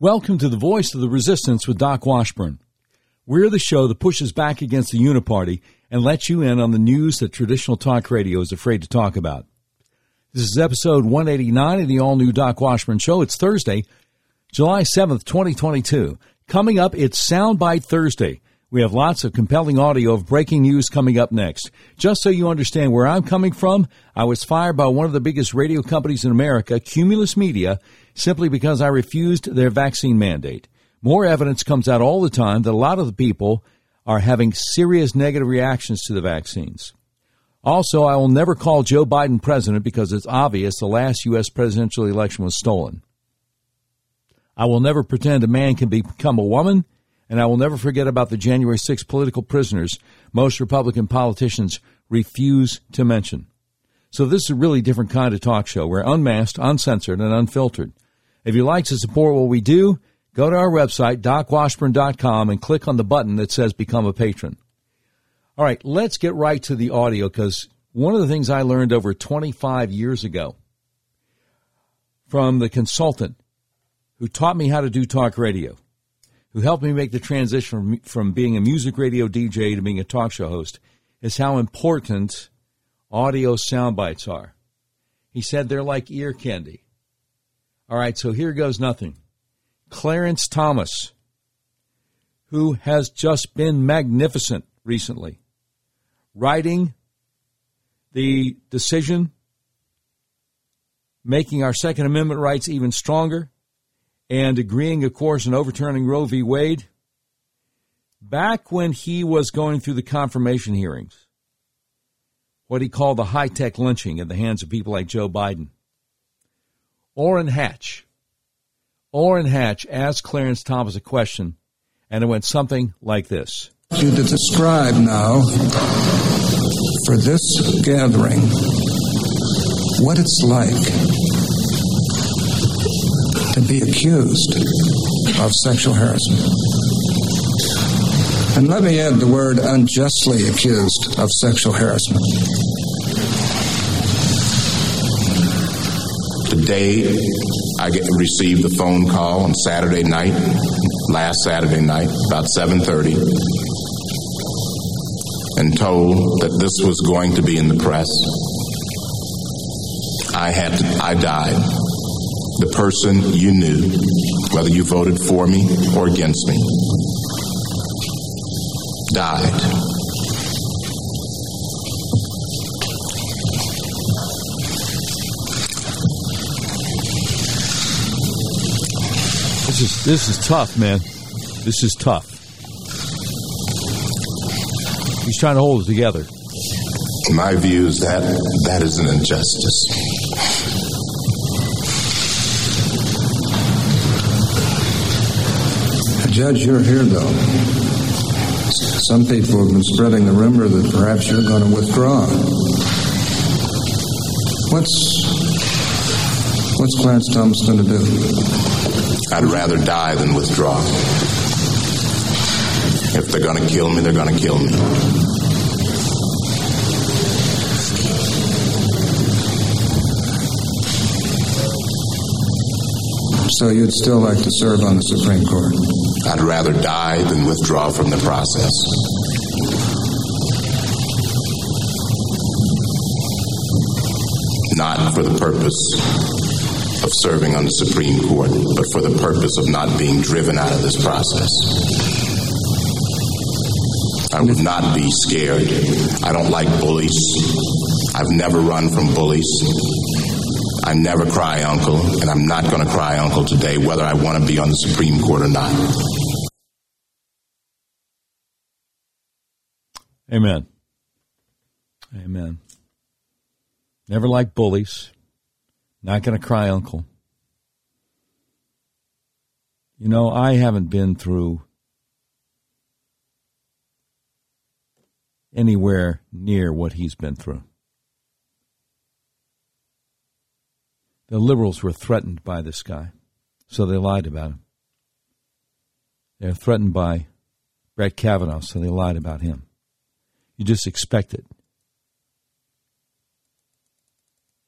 Welcome to the Voice of the Resistance with Doc Washburn. We're the show that pushes back against the Uniparty and lets you in on the news that traditional talk radio is afraid to talk about. This is episode 189 of the all new Doc Washburn Show. It's Thursday, July 7th, 2022. Coming up, it's Soundbite Thursday. We have lots of compelling audio of breaking news coming up next. Just so you understand where I'm coming from, I was fired by one of the biggest radio companies in America, Cumulus Media, simply because I refused their vaccine mandate. More evidence comes out all the time that a lot of the people are having serious negative reactions to the vaccines. Also, I will never call Joe Biden president because it's obvious the last U.S. presidential election was stolen. I will never pretend a man can become a woman and I will never forget about the January 6 political prisoners most Republican politicians refuse to mention. So this is a really different kind of talk show. We're unmasked, uncensored, and unfiltered. If you'd like to support what we do, go to our website, docwashburn.com, and click on the button that says Become a Patron. All right, let's get right to the audio because one of the things I learned over 25 years ago from the consultant who taught me how to do talk radio who helped me make the transition from, from being a music radio DJ to being a talk show host, is how important audio sound bites are. He said they're like ear candy. All right, so here goes nothing. Clarence Thomas, who has just been magnificent recently, writing the decision, making our Second Amendment rights even stronger, and agreeing, of course, in overturning Roe v. Wade. Back when he was going through the confirmation hearings, what he called the high tech lynching at the hands of people like Joe Biden, Orrin Hatch. Orrin Hatch asked Clarence Thomas a question, and it went something like this. You to describe now for this gathering what it's like to be accused of sexual harassment. And let me add the word unjustly accused of sexual harassment. Today, I get, received the phone call on Saturday night, last Saturday night, about 7:30, and told that this was going to be in the press. I had to, I died the person you knew, whether you voted for me or against me, died. This is this is tough, man. This is tough. He's trying to hold it together. My view is that that is an injustice. Judge, you're here, though. Some people have been spreading the rumor that perhaps you're going to withdraw. What's what's Clarence Thomas going to do? I'd rather die than withdraw. If they're going to kill me, they're going to kill me. So you'd still like to serve on the Supreme Court? I'd rather die than withdraw from the process. Not for the purpose of serving on the Supreme Court, but for the purpose of not being driven out of this process. I would not be scared. I don't like bullies. I've never run from bullies. I never cry uncle, and I'm not going to cry uncle today, whether I want to be on the Supreme Court or not. Amen. Amen. Never like bullies. Not going to cry, uncle. You know, I haven't been through anywhere near what he's been through. The liberals were threatened by this guy, so they lied about him. They're threatened by Brett Kavanaugh, so they lied about him. You just expect it.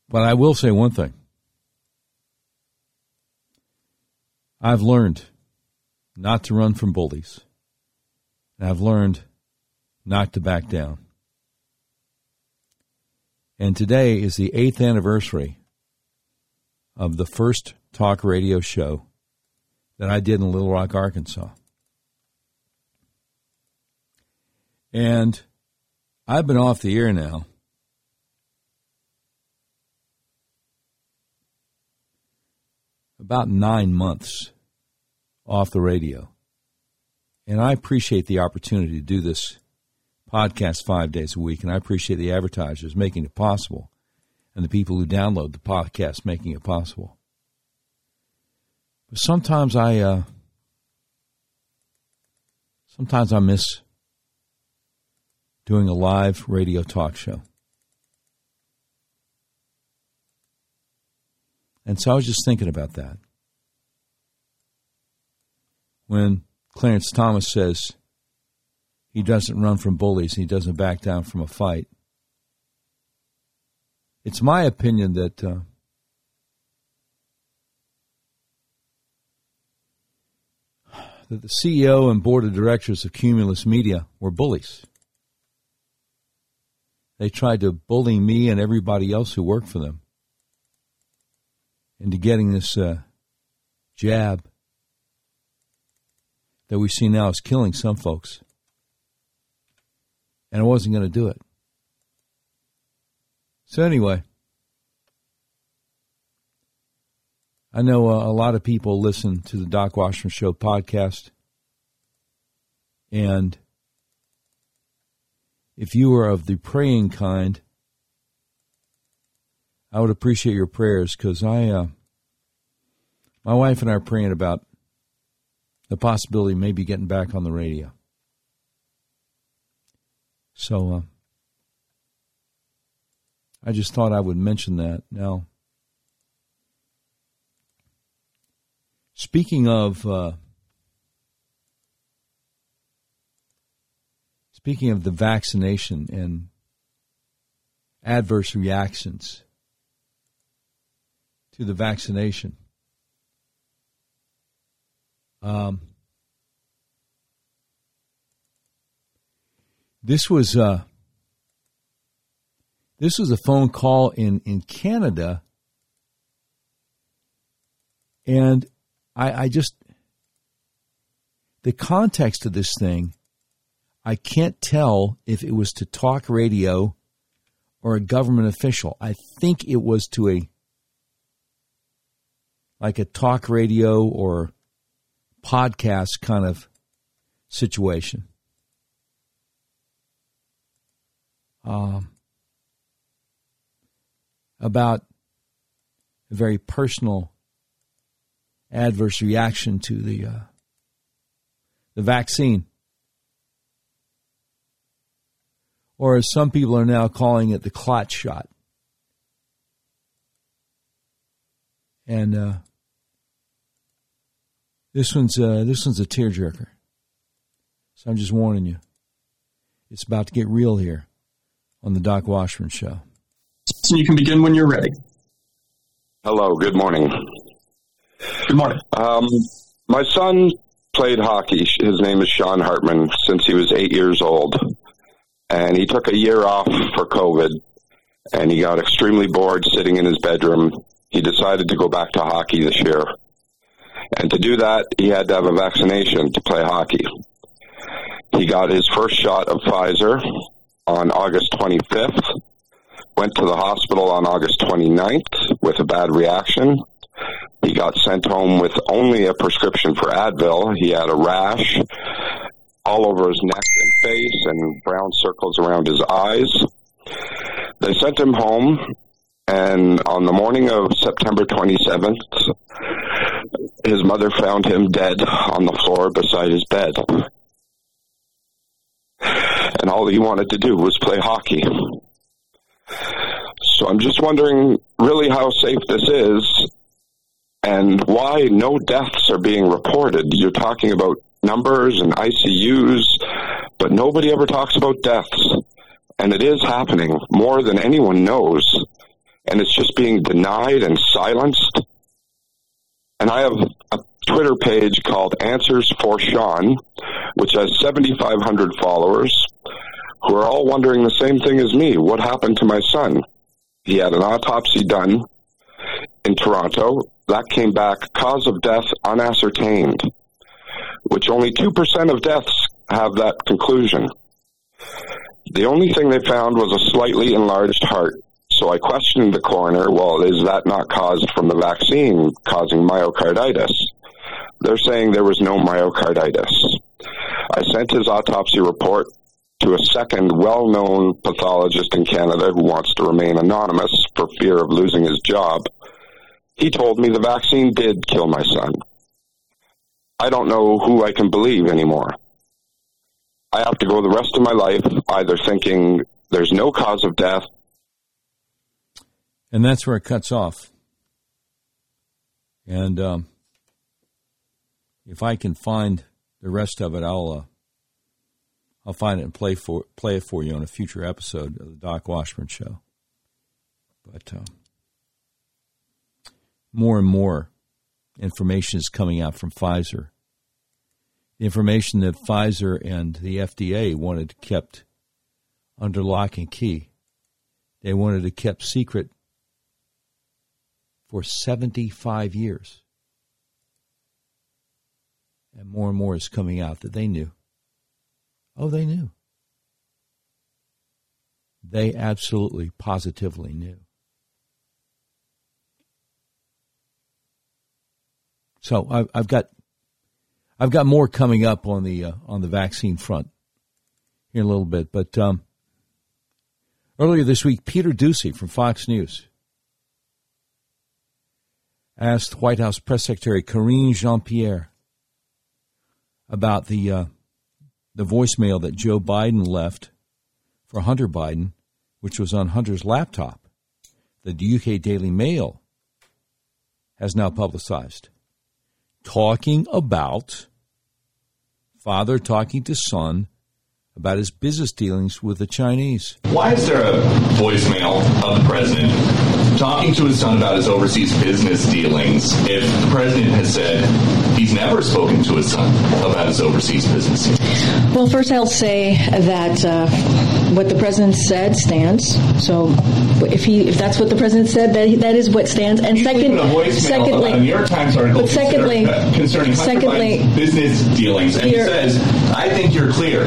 But I will say one thing. I've learned not to run from bullies. And I've learned not to back down. And today is the eighth anniversary of the first talk radio show that I did in Little Rock, Arkansas. And I've been off the air now about nine months off the radio. And I appreciate the opportunity to do this podcast five days a week, and I appreciate the advertisers making it possible and the people who download the podcast making it possible. But sometimes I, uh, sometimes I miss doing a live radio talk show. And so I was just thinking about that. When Clarence Thomas says he doesn't run from bullies, he doesn't back down from a fight. It's my opinion that uh, that the CEO and board of directors of Cumulus Media were bullies. They tried to bully me and everybody else who worked for them into getting this uh, jab that we see now is killing some folks. And I wasn't going to do it. So, anyway, I know uh, a lot of people listen to the Doc Washburn Show podcast. And if you are of the praying kind, I would appreciate your prayers because I, uh, my wife and I are praying about the possibility of maybe getting back on the radio. So uh, I just thought I would mention that. Now, speaking of uh, speaking of the vaccination and adverse reactions to the vaccination. Um, this was uh, this was a phone call in in Canada, and I, I just the context of this thing. I can't tell if it was to talk radio or a government official. I think it was to a like a talk radio or podcast kind of situation. Um, about a very personal adverse reaction to the uh, the vaccine, or as some people are now calling it, the clot shot. And uh, this one's uh, this one's a tearjerker. So I'm just warning you. It's about to get real here on the Doc Washburn Show. So you can begin when you're ready. Hello. Good morning. Good morning. Um, my son played hockey. His name is Sean Hartman since he was eight years old, and he took a year off for COVID, and he got extremely bored sitting in his bedroom. He decided to go back to hockey this year. And to do that, he had to have a vaccination to play hockey. He got his first shot of Pfizer on August 25th, went to the hospital on August 29th with a bad reaction. He got sent home with only a prescription for Advil. He had a rash all over his neck and face and brown circles around his eyes. They sent him home, and on the morning of September 27th, his mother found him dead on the floor beside his bed. And all he wanted to do was play hockey. So I'm just wondering really how safe this is and why no deaths are being reported. You're talking about numbers and ICUs, but nobody ever talks about deaths. And it is happening more than anyone knows. And it's just being denied and silenced. And I have a Twitter page called Answers for Sean, which has 7,500 followers who are all wondering the same thing as me. What happened to my son? He had an autopsy done in Toronto. That came back cause of death unascertained, which only 2% of deaths have that conclusion. The only thing they found was a slightly enlarged heart. So I questioned the coroner, well, is that not caused from the vaccine causing myocarditis? They're saying there was no myocarditis. I sent his autopsy report to a second well known pathologist in Canada who wants to remain anonymous for fear of losing his job. He told me the vaccine did kill my son. I don't know who I can believe anymore. I have to go the rest of my life either thinking there's no cause of death. And that's where it cuts off. And um, if I can find the rest of it, I'll uh, I'll find it and play for play it for you on a future episode of the Doc Washburn Show. But um, more and more information is coming out from Pfizer. The information that Pfizer and the FDA wanted kept under lock and key. They wanted it kept secret for 75 years. And more and more is coming out that they knew. Oh, they knew. They absolutely, positively knew. So I've, I've got, I've got more coming up on the uh, on the vaccine front here in a little bit. But um, earlier this week, Peter Doocy from Fox News asked White House Press Secretary Karine Jean Pierre about the uh, the voicemail that Joe Biden left for Hunter Biden, which was on Hunter's laptop. The UK Daily Mail has now publicized, talking about father talking to son about his business dealings with the Chinese. Why is there a voicemail of the president talking to his son about his overseas business dealings if the president has said never spoken to his son about his overseas business? Well, first I'll say that uh, what the president said stands. So if he if that's what the president said, that that is what stands. And second, secondly, a New York Times article but secondly, concerning, concerning secondly, business dealings, and he says, "I think you're clear."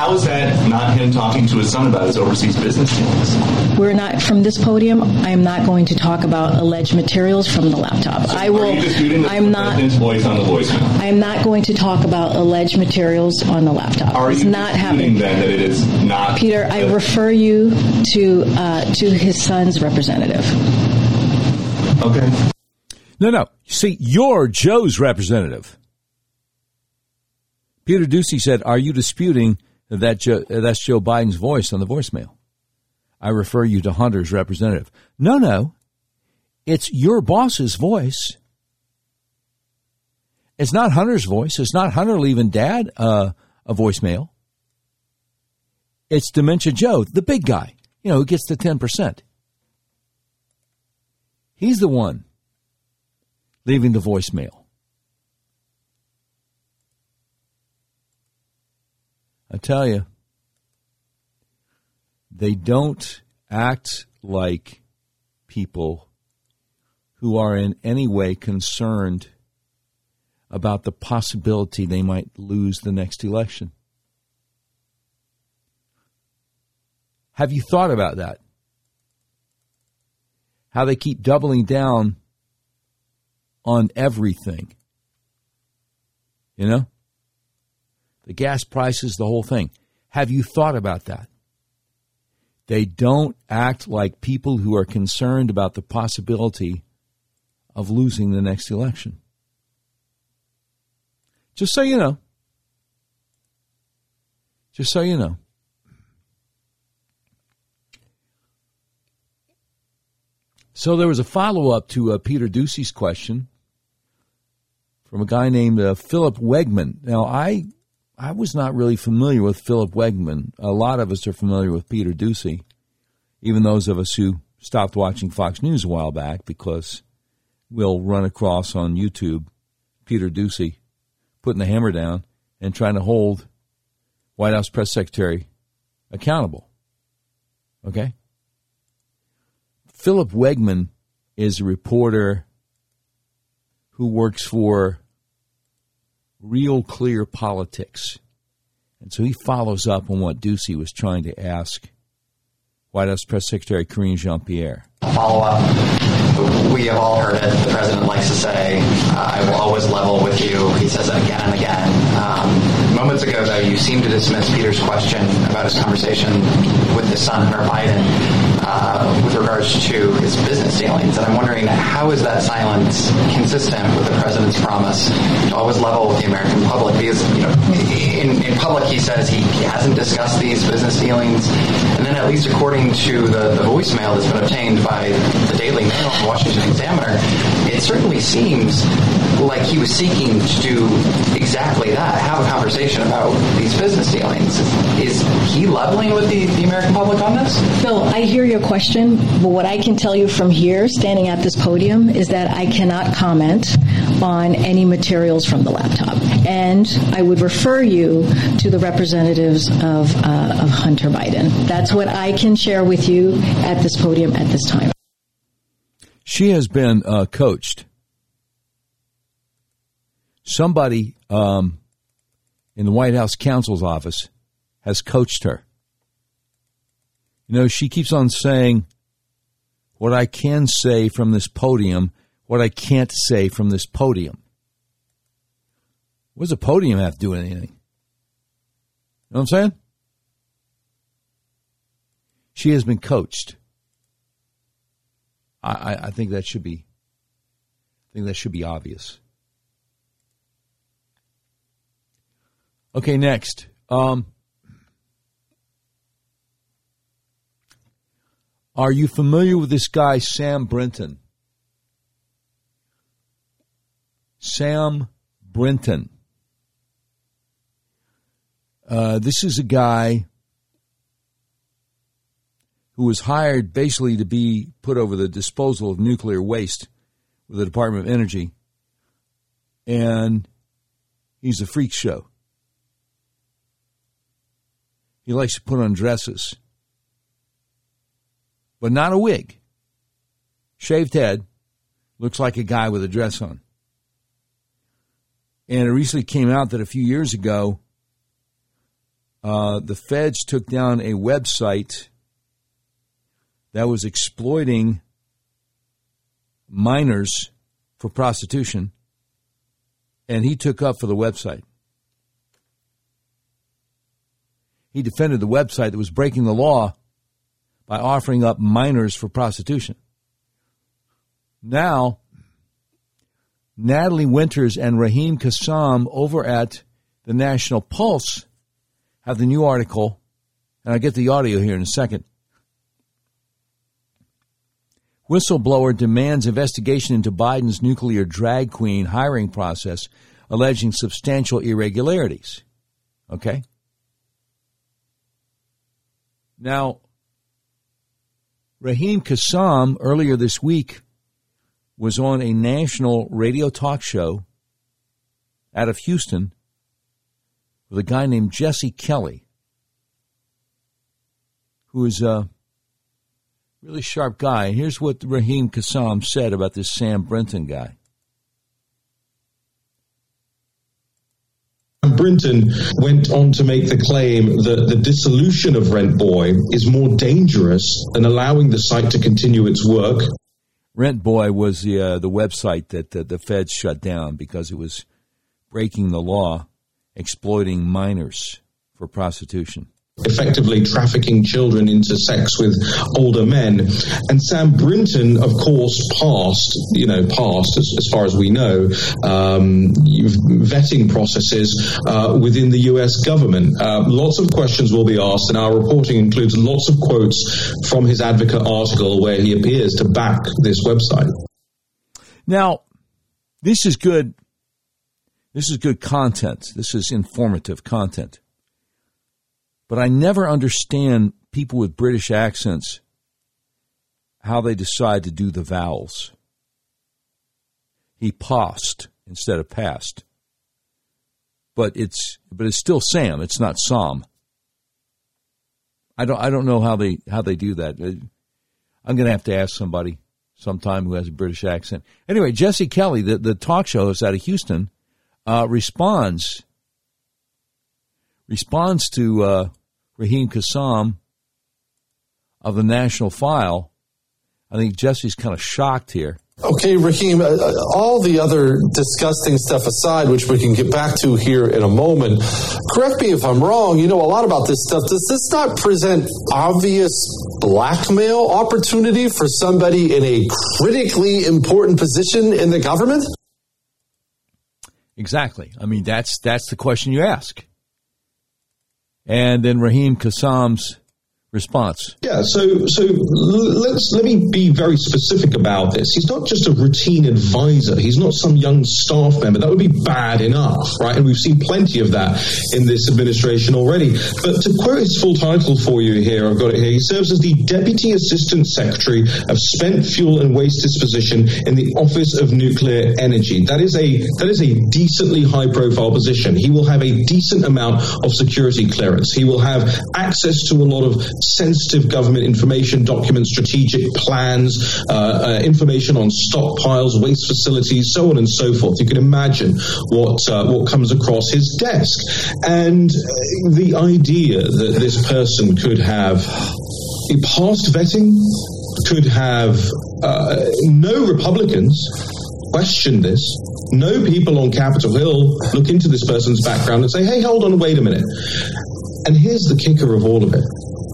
How is that not him talking to his son about his overseas business dealings? we're not from this podium. I am not going to talk about alleged materials from the laptop. I will. I'm not. voice on the voicemail? I am not going to talk about alleged materials on the laptop. Are it's you not disputing happening. then that it is not? Peter, I refer you to uh, to his son's representative. Okay. No, no. See, you're Joe's representative. Peter Doocy said, "Are you disputing that Joe, that's Joe Biden's voice on the voicemail?" I refer you to Hunter's representative. No, no. It's your boss's voice. It's not Hunter's voice. It's not Hunter leaving Dad uh, a voicemail. It's Dementia Joe, the big guy, you know, who gets the ten percent. He's the one leaving the voicemail. I tell you, they don't act like people who are in any way concerned about the possibility they might lose the next election. Have you thought about that? How they keep doubling down on everything. You know? The gas prices, the whole thing. Have you thought about that? They don't act like people who are concerned about the possibility of losing the next election. Just so you know. Just so you know. So there was a follow up to uh, Peter Doocy's question from a guy named uh, Philip Wegmann. Now, I I was not really familiar with Philip Wegmann. A lot of us are familiar with Peter Doocy, even those of us who stopped watching Fox News a while back because we'll run across on YouTube Peter Doocy putting the hammer down and trying to hold White House press secretary accountable. Okay? Philip Wegmann is a reporter who works for Real Clear Politics. And so he follows up on what Doocy was trying to ask White House Press Secretary Karine Jean Pierre. Follow up. We have all heard it. The president likes to say, I will always level with you. He says it again and again. Um, moments ago, though, you seemed to dismiss Peter's question about his conversation with his son, Hunter Biden, uh, with regards to his business dealings. And I'm wondering, how is that silence consistent with the president's promise to always level with the American public? Because, you know, in, in public, he says he, hasn't discussed these business dealings. And then, at least according to the, the voicemail that's been obtained by the Daily Mail and Washington Examiner, it certainly seems like he was seeking to do exactly that, have a conversation about these business dealings. Is he leveling with the, the American public on this? Phil, I hear your question, but what I can tell you from here, standing at this podium, is that I cannot comment on any materials from the laptop. And I would refer you to the representatives of, uh, of Hunter Biden. That's what I can share with you at this podium at this time. She has been uh, coached. Somebody um, in the White House counsel's office has coached her. You know, she keeps on saying what I can say from this podium, what I can't say from this podium. What does a podium have to do with anything? You know what I'm saying? She has been coached. I, I think that should be I think that should be obvious. Okay, next. Um, are you familiar with this guy, Sam Brinton? Sam Brinton. Uh, this is a guy who was hired basically to be put over the disposal of nuclear waste with the Department of Energy. And he's a freak show. He likes to put on dresses, but not a wig. Shaved head, looks like a guy with a dress on. And it recently came out that a few years ago, uh, the feds took down a website that was exploiting minors for prostitution, and he took up for the website. He defended the website that was breaking the law by offering up minors for prostitution. Now, Natalie Winters and Raheem Kassam over at the National Pulse have the new article, and I'll get the audio here in a second. Whistleblower demands investigation into Biden's nuclear drag queen hiring process, alleging substantial irregularities. Okay? Now, Raheem Kassam earlier this week was on a national radio talk show out of Houston with a guy named Jesse Kelly, who is a really sharp guy. Here's what Raheem Kassam said about this Sam Brinton guy. Brinton went on to make the claim that the dissolution of Rent Boy is more dangerous than allowing the site to continue its work. Rent Boy was the uh, the website that the feds shut down because it was breaking the law, exploiting minors for prostitution effectively trafficking children into sex with older men. And Sam Brinton, of course, passed, you know, passed, as, as far as we know, um, vetting processes uh, within the US government. Uh, lots of questions will be asked, and our reporting includes lots of quotes from his advocate article where he appears to back this website. Now, this is good. This is good content. This is informative content. But I never understand people with British accents how they decide to do the vowels. He passed instead of passed. But it's but it's still Sam. It's not Sam. I don't I don't know how they how they do that. I'm going to have to ask somebody sometime who has a British accent. Anyway, Jesse Kelly, the, the talk show host out of Houston, uh, responds responds to uh, Raheem Kassam of the National File. I think Jesse's kind of shocked here. Okay, Raheem, uh, uh, all the other disgusting stuff aside, which we can get back to here in a moment, correct me if I'm wrong, you know a lot about this stuff. Does this not present obvious blackmail opportunity for somebody in a critically important position in the government? Exactly. I mean, that's that's the question you ask. And then Raheem Kassam's response? Yeah, so so let's let me be very specific about this. He's not just a routine advisor. He's not some young staff member. That would be bad enough, right? And we've seen plenty of that in this administration already. But to quote his full title for you here, I've got it here. He serves as the Deputy Assistant Secretary of Spent Fuel and Waste Disposition in the Office of Nuclear Energy. That is a that is a decently high profile position. He will have a decent amount of security clearance. He will have access to a lot of sensitive government information, documents, strategic plans, uh, uh, information on stockpiles, waste facilities, so on and so forth. You can imagine what uh, what comes across his desk, and uh, the idea that this person could have past vetting, could have uh, no Republicans question this. No people on Capitol Hill look into this person's background and say, hey, hold on, wait a minute. And here's the kicker of all of it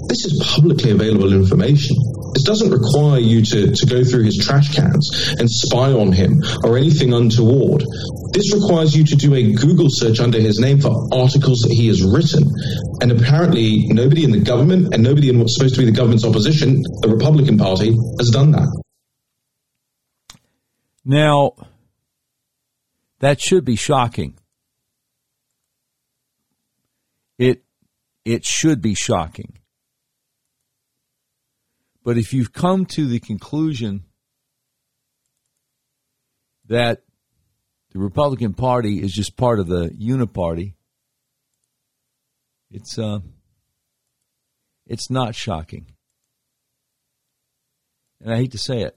this is publicly available information. This doesn't require you to, to go through his trash cans and spy on him or anything untoward. This requires you to do a Google search under his name for articles that he has written. And apparently, nobody in the government and nobody in what's supposed to be the government's opposition, the Republican Party, has done that. Now, that should be shocking. It it should be shocking. But if you've come to the conclusion that the Republican Party is just part of the Uniparty, it's uh, it's not shocking, and I hate to say it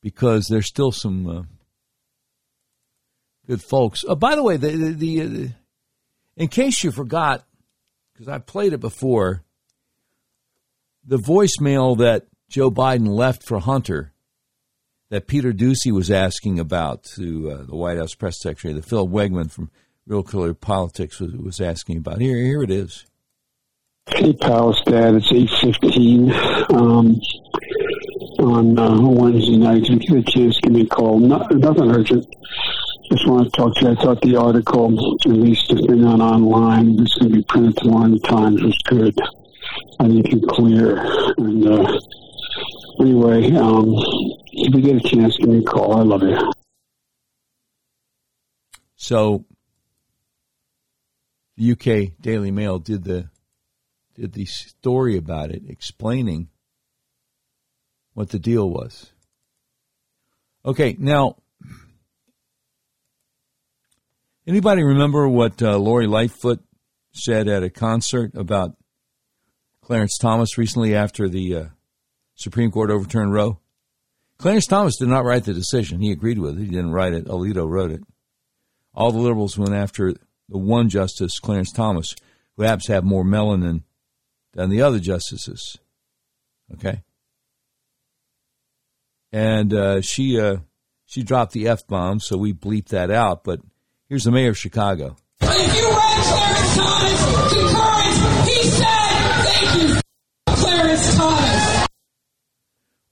because there's still some uh, good folks. Oh, by the way, the the, the, uh, in case you forgot, because I played it before the voicemail that Joe Biden left for Hunter that Peter Doocy was asking about to uh, the White House press secretary, that Phil Wegmann from Real Clear Politics was, was asking about. Here, here it is. Hey, Palace Dad, it's 8.15 um, on uh, Wednesday night. If you get a chance, give me a call. Not, nothing urgent. Just want to talk to you. I thought the article, at least if they're not online, it's going to be printed tomorrow in the Times, was good. I think it's clear. And uh, anyway, um, if you get a chance, give me a call. I love you. So, the UK Daily Mail did the did the story about it, explaining what the deal was. Okay, now, anybody remember what uh, Lori Lightfoot said at a concert about Clarence Thomas recently after the uh, Supreme Court overturned Roe. Clarence Thomas did not write the decision. He agreed with it. He didn't write it. Alito wrote it. All the liberals went after the one justice, Clarence Thomas, who happens to have more melanin than the other justices. Okay? And uh, she uh, she dropped the F bomb, so we bleeped that out. But here's the mayor of Chicago.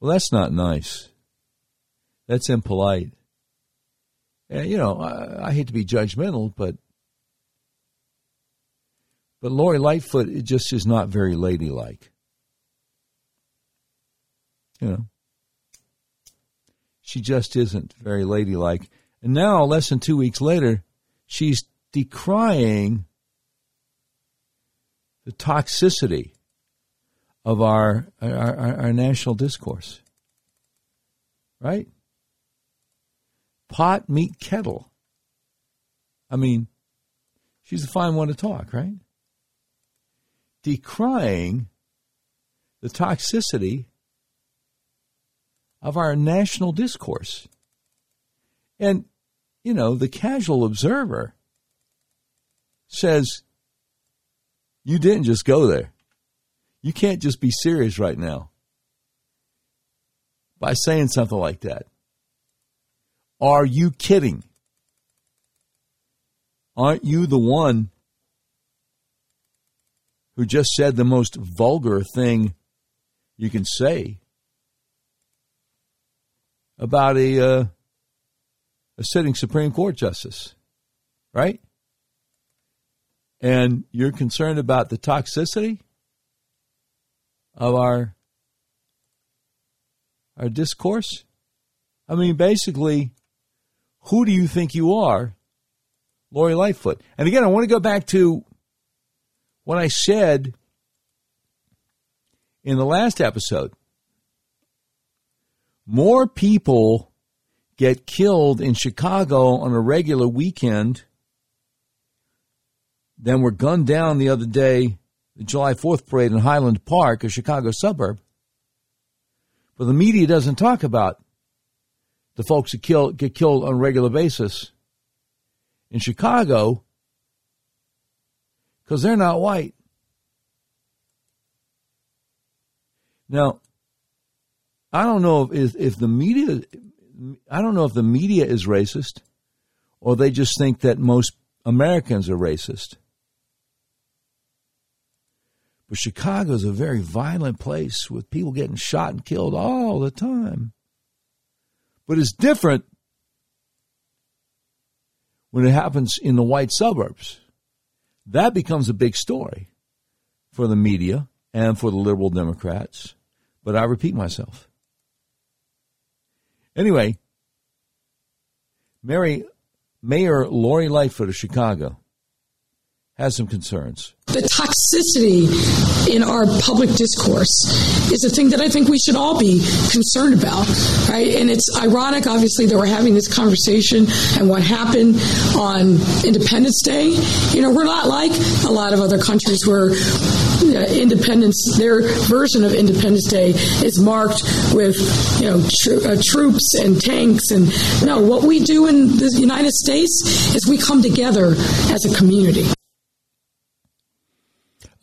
Well, that's not nice. That's impolite. And, you know, I, I hate to be judgmental, but but Lori Lightfoot it just is not very ladylike. You know, she just isn't very ladylike. And now, less than two weeks later, she's decrying the toxicity of our, our, our, our national discourse. Right? pot meet kettle. I mean, she's a fine one to talk, right? Decrying the toxicity of our national discourse. And, you know, the casual observer says, you didn't just go there. You can't just be serious right now by saying something like that. Are you kidding? Aren't you the one who just said the most vulgar thing you can say about a uh, a sitting Supreme Court justice, right? And you're concerned about the toxicity of our our discourse? I mean, basically, who do you think you are, Lori Lightfoot? And again, I want to go back to what I said in the last episode. More people get killed in Chicago on a regular weekend than were gunned down the other day, the July 4th parade in Highland Park, a Chicago suburb. But the media doesn't talk about the folks that kill, get killed on a regular basis in Chicago because they're not white. Now, I don't know if, if the media, I don't know if the media is racist or they just think that most Americans are racist. But Chicago is a very violent place with people getting shot and killed all the time. But it's different when it happens in the white suburbs. That becomes a big story for the media and for the liberal Democrats. But I repeat myself. Anyway, Mary, Mayor Lori Lightfoot of Chicago has some concerns. The toxicity in our public discourse is a thing that I think we should all be concerned about, right? And it's ironic, obviously, that we're having this conversation and what happened on Independence Day. You know, we're not like a lot of other countries where uh, independence, their version of Independence Day is marked with, you know, tr- uh, troops and tanks. And no, what we do in the United States is we come together as a community.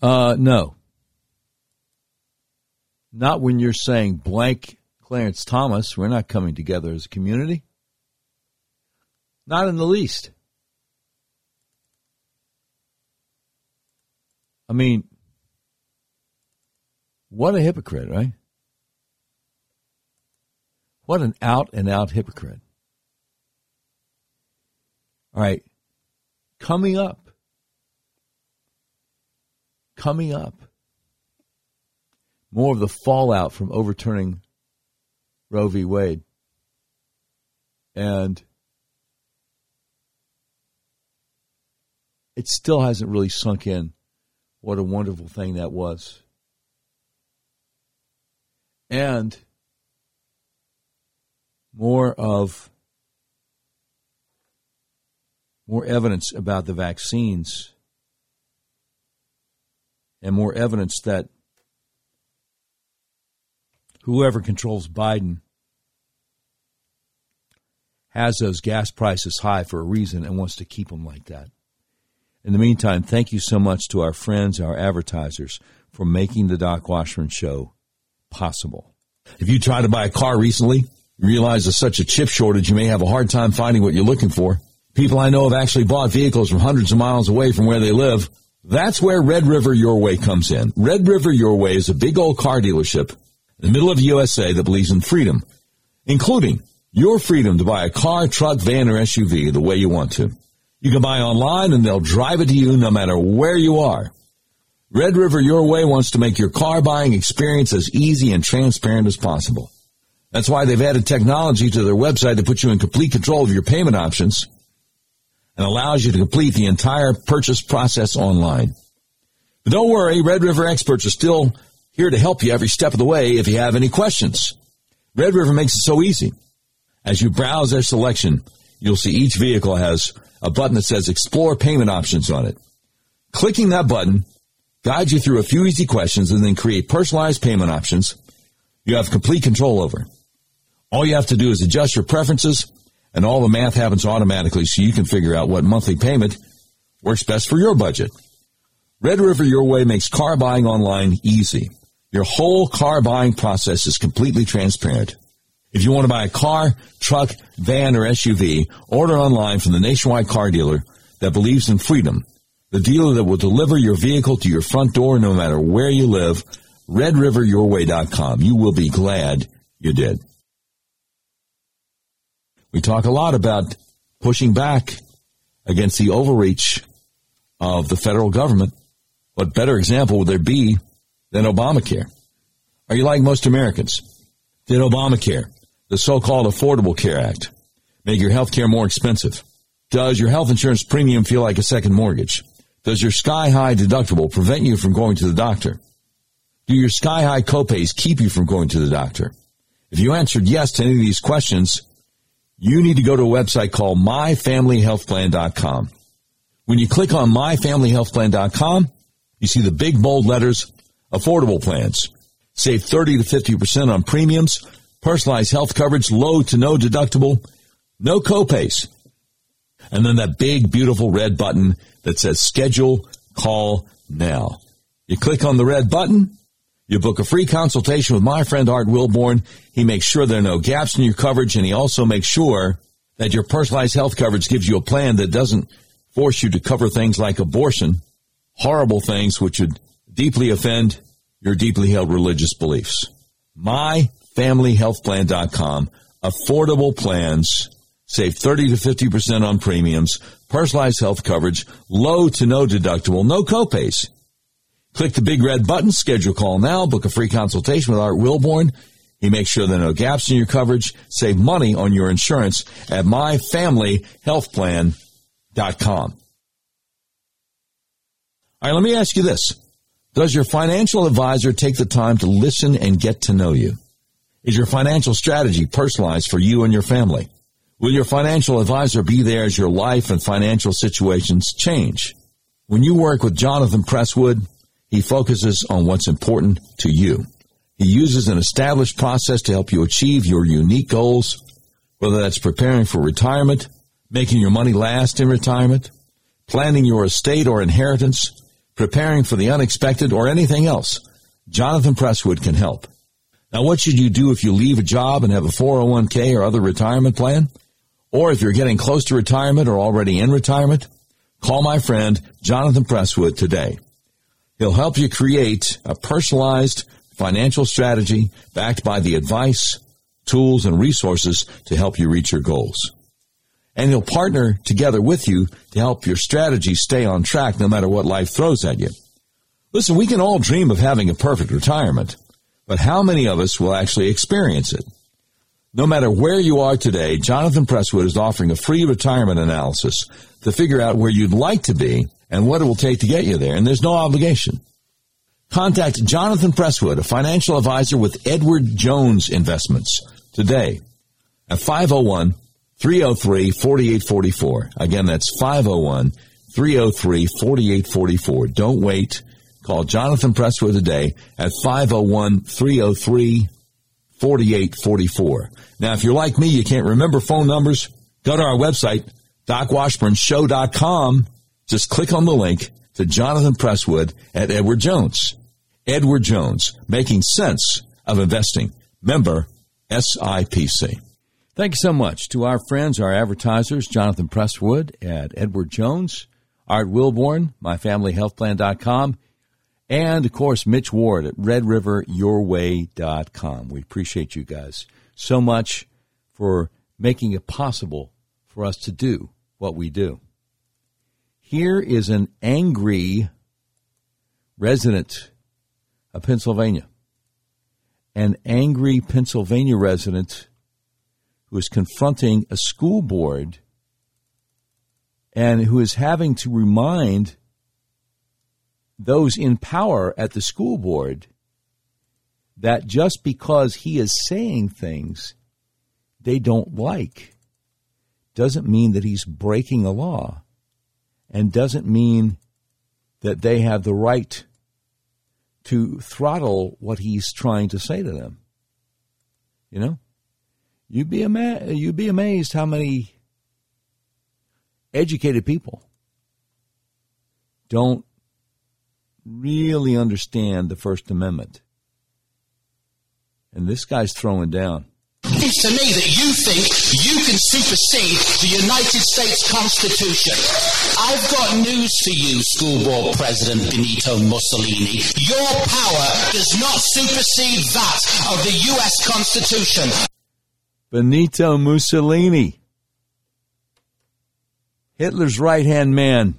Uh, no. Not when you're saying blank Clarence Thomas. We're not coming together as a community. Not in the least. I mean, what a hypocrite, right? What an out and out hypocrite. All right. Coming up, coming up. More of the fallout from overturning Roe v. Wade. And it still hasn't really sunk in what a wonderful thing that was. And more of more evidence about the vaccines and more evidence that whoever controls Biden has those gas prices high for a reason and wants to keep them like that. In the meantime, thank you so much to our friends, our advertisers, for making the Doc Washburn Show possible. If you tried to buy a car recently, realize there's such a chip shortage, you may have a hard time finding what you're looking for. People I know have actually bought vehicles from hundreds of miles away from where they live that's where Red River Your Way comes in. Red River Your Way is a big old car dealership in the middle of the USA that believes in freedom, including your freedom to buy a car, truck, van, or SUV the way you want to. You can buy online and they'll drive it to you no matter where you are. Red River Your Way wants to make your car buying experience as easy and transparent as possible. That's why they've added technology to their website to put you in complete control of your payment options and allows you to complete the entire purchase process online. But don't worry, Red River experts are still here to help you every step of the way if you have any questions. Red River makes it so easy. As you browse their selection, you'll see each vehicle has a button that says explore payment options on it. Clicking that button guides you through a few easy questions and then create personalized payment options you have complete control over. All you have to do is adjust your preferences and all the math happens automatically so you can figure out what monthly payment works best for your budget. Red River Your Way makes car buying online easy. Your whole car buying process is completely transparent. If you want to buy a car, truck, van, or SUV, order online from the nationwide car dealer that believes in freedom. The dealer that will deliver your vehicle to your front door no matter where you live. RedRiverYourWay.com. You will be glad you did. We talk a lot about pushing back against the overreach of the federal government. What better example would there be than Obamacare? Are you like most Americans? Did Obamacare, the so-called Affordable Care Act, make your health care more expensive? Does your health insurance premium feel like a second mortgage? Does your sky high deductible prevent you from going to the doctor? Do your sky high copays keep you from going to the doctor? If you answered yes to any of these questions, you need to go to a website called myfamilyhealthplan.com. When you click on myfamilyhealthplan.com, you see the big bold letters, affordable plans. Save 30 to 50% on premiums, personalized health coverage, low to no deductible, no copays. And then that big, beautiful red button that says schedule call now. You click on the red button, you book a free consultation with my friend Art Wilborn. He makes sure there are no gaps in your coverage and he also makes sure that your personalized health coverage gives you a plan that doesn't force you to cover things like abortion, horrible things which would deeply offend your deeply held religious beliefs. MyFamilyHealthPlan.com. Affordable plans. Save 30 to 50% on premiums. Personalized health coverage. Low to no deductible. No copays. Click the big red button, schedule call now, book a free consultation with Art Wilborn. He makes sure there are no gaps in your coverage. Save money on your insurance at myfamilyhealthplan.com. All right, let me ask you this. Does your financial advisor take the time to listen and get to know you? Is your financial strategy personalized for you and your family? Will your financial advisor be there as your life and financial situations change? When you work with Jonathan Presswood, he focuses on what's important to you. He uses an established process to help you achieve your unique goals, whether that's preparing for retirement, making your money last in retirement, planning your estate or inheritance, preparing for the unexpected, or anything else. Jonathan Presswood can help. Now, what should you do if you leave a job and have a 401k or other retirement plan? Or if you're getting close to retirement or already in retirement? Call my friend Jonathan Presswood today. He'll help you create a personalized financial strategy backed by the advice, tools, and resources to help you reach your goals. And he'll partner together with you to help your strategy stay on track no matter what life throws at you. Listen, we can all dream of having a perfect retirement, but how many of us will actually experience it? No matter where you are today, Jonathan Presswood is offering a free retirement analysis to figure out where you'd like to be and what it will take to get you there. And there's no obligation. Contact Jonathan Presswood, a financial advisor with Edward Jones Investments today at 501 303 4844. Again, that's 501 303 4844. Don't wait. Call Jonathan Presswood today at 501 303 4844. Now, if you're like me, you can't remember phone numbers, go to our website, docwashburnshow.com just click on the link to Jonathan Presswood at Edward Jones. Edward Jones, making sense of investing. Member SIPC. Thank you so much to our friends, our advertisers, Jonathan Presswood at Edward Jones, Art Wilborn, myfamilyhealthplan.com, and of course, Mitch Ward at redriveryourway.com. We appreciate you guys so much for making it possible for us to do what we do. Here is an angry resident of Pennsylvania, an angry Pennsylvania resident who is confronting a school board and who is having to remind those in power at the school board that just because he is saying things they don't like doesn't mean that he's breaking a law and doesn't mean that they have the right to throttle what he's trying to say to them. You know, you'd be ama- you'd be amazed how many educated people don't really understand the First Amendment. And this guy's throwing down. It's to me that you think you can supersede the United States Constitution. I've got news for you, School Board President Benito Mussolini. Your power does not supersede that of the U.S. Constitution. Benito Mussolini, Hitler's right hand man,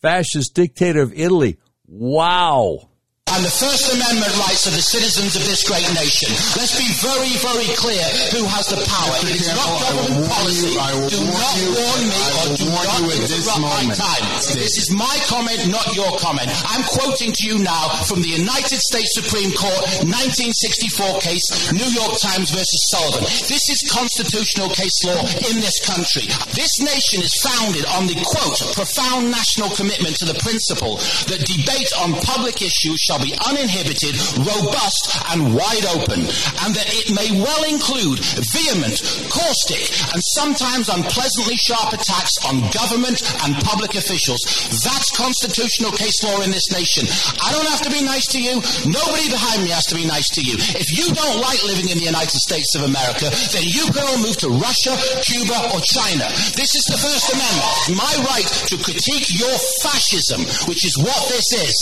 fascist dictator of Italy. Wow and the First Amendment rights of the citizens of this great nation. Let's be very, very clear who has the power. It is not government policy. do not warn me or do not interrupt my time. This is my comment, not your comment. I'm quoting to you now from the United States Supreme Court 1964 case, New York Times versus Sullivan. This is constitutional case law in this country. This nation is founded on the quote, profound national commitment to the principle that debate on public issues shall be uninhibited, robust, and wide open, and that it may well include vehement, caustic, and sometimes unpleasantly sharp attacks on government and public officials. That's constitutional case law in this nation. I don't have to be nice to you. Nobody behind me has to be nice to you. If you don't like living in the United States of America, then you can all move to Russia, Cuba, or China. This is the First Amendment. My right to critique your fascism, which is what this is,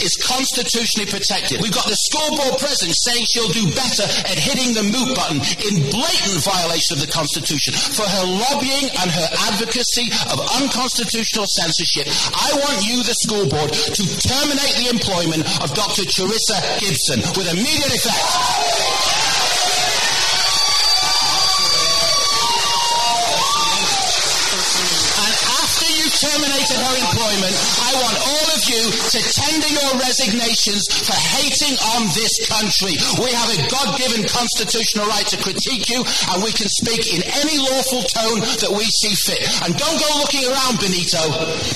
is constitutional constitutionally protected. We've got the school board president saying she'll do better at hitting the mute button in blatant violation of the Constitution for her lobbying and her advocacy of unconstitutional censorship. I want you, the school board, to terminate the employment of Dr. Charissa Gibson with immediate effect. Terminated her employment, I want all of you to tender your resignations for hating on this country. We have a God given constitutional right to critique you, and we can speak in any lawful tone that we see fit. And don't go looking around, Benito,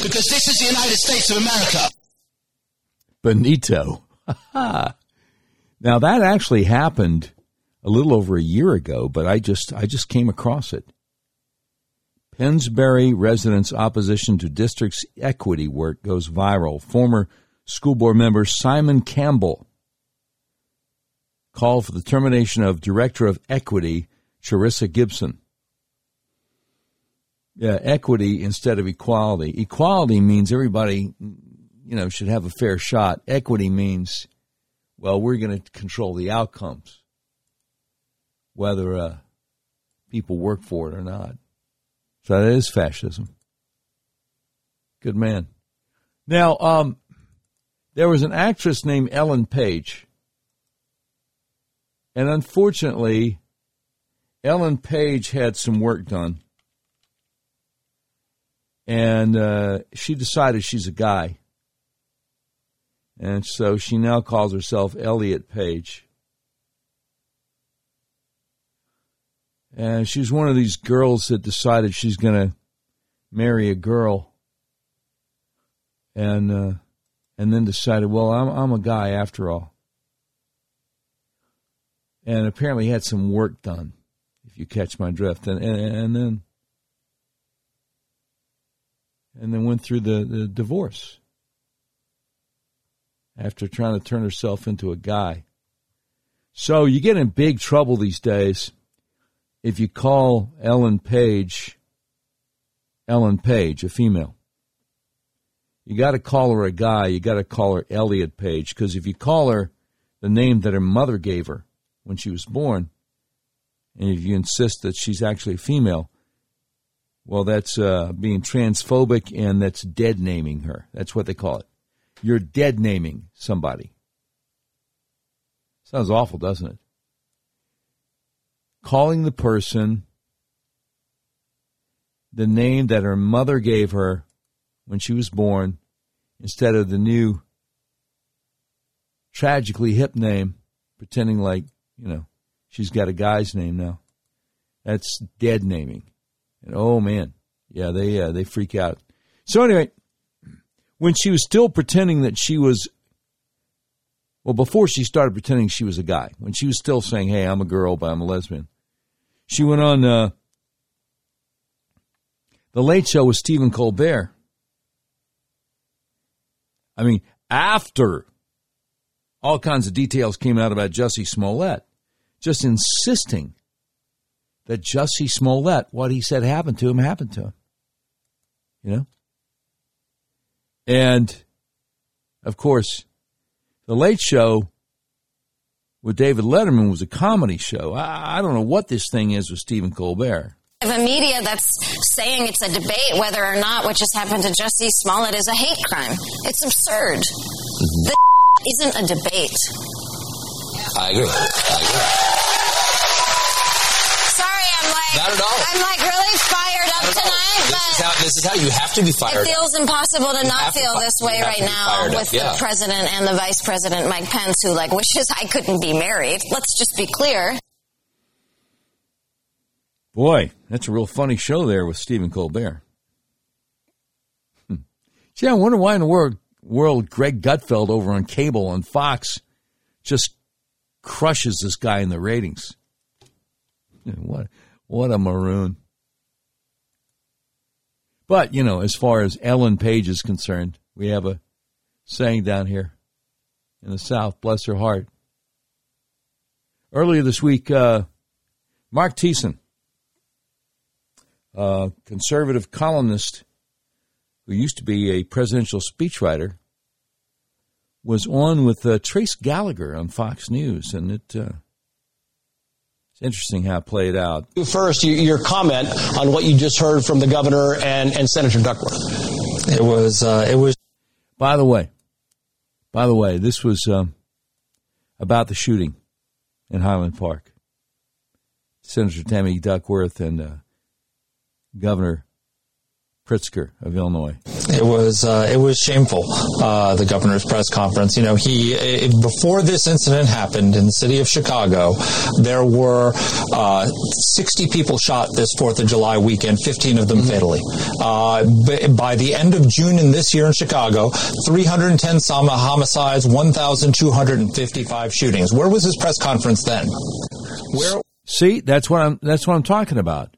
because this is the United States of America. Benito. now that actually happened a little over a year ago, but I just I just came across it. Pennsbury residents' opposition to district's equity work goes viral. Former school board member Simon Campbell called for the termination of Director of Equity Charissa Gibson. Yeah, equity instead of equality. Equality means everybody, you know, should have a fair shot. Equity means, well, we're going to control the outcomes, whether uh, people work for it or not. So that is fascism. Good man. Now, um, there was an actress named Ellen Page. And unfortunately, Ellen Page had some work done. And uh, she decided she's a guy. And so she now calls herself Elliot Page. And she's one of these girls that decided she's going to marry a girl, and uh, and then decided, well, I'm I'm a guy after all, and apparently had some work done, if you catch my drift, and and, and then and then went through the, the divorce. After trying to turn herself into a guy. So you get in big trouble these days if you call Ellen Page Ellen Page, a female, you got to call her a guy. You got to call her Elliot Page because if you call her the name that her mother gave her when she was born, and if you insist that she's actually a female, well, that's uh, being transphobic and that's dead naming her. That's what they call it. You're dead naming somebody. Sounds awful, doesn't it? Calling the person the name that her mother gave her when she was born instead of the new tragically hip name, pretending like, you know, she's got a guy's name now. That's dead naming. And oh man, yeah, they uh, they freak out. So anyway, when she was still pretending that she was well, before she started pretending she was a guy, when she was still saying, "Hey, I'm a girl, but I'm a lesbian," she went on uh, the Late Show with Stephen Colbert. I mean, after all kinds of details came out about Jussie Smollett, just insisting that Jussie Smollett, what he said happened to him, happened to him. You know? And, of course, The Late Show with David Letterman was a comedy show. I, I don't know what this thing is with Stephen Colbert. Of a media that's saying it's a debate whether or not what just happened to Jussie Smollett is a hate crime. It's absurd. Mm-hmm. This isn't a debate. I agree. I agree. Sorry, I'm like Not at all. I'm like really fired up tonight, This is how this is how you have to be fired. It feels impossible to not have to feel fi- this way right now with yeah. the president and the vice president Mike Pence, who like wishes I couldn't be married. Let's just be clear. Boy, that's a real funny show there with Stephen Colbert. Hmm. Gee, I wonder why in the world, world Greg Gutfeld over on cable on Fox just crushes this guy in the ratings. What what a maroon. But, you know, as far as Ellen Page is concerned, we have a saying down here in the South, bless her heart. Earlier this week, uh, Mark Thiessen, a conservative columnist who used to be a presidential speechwriter, was on with uh, Trace Gallagher on Fox News, and it uh, it's interesting how it played out. First, your comment on what you just heard from the governor and, and Senator Duckworth. It was. Uh, it was. By the way, by the way, this was um, about the shooting in Highland Park. Senator Tammy Duckworth and uh, Governor Pritzker of Illinois. It was uh, it was shameful. Uh, the governor's press conference. You know, he it, before this incident happened in the city of Chicago, there were uh, 60 people shot this Fourth of July weekend, 15 of them fatally. Uh, b- by the end of June in this year in Chicago, 310 some homicides, 1,255 shootings. Where was his press conference then? Where? See, that's what I'm. That's what I'm talking about.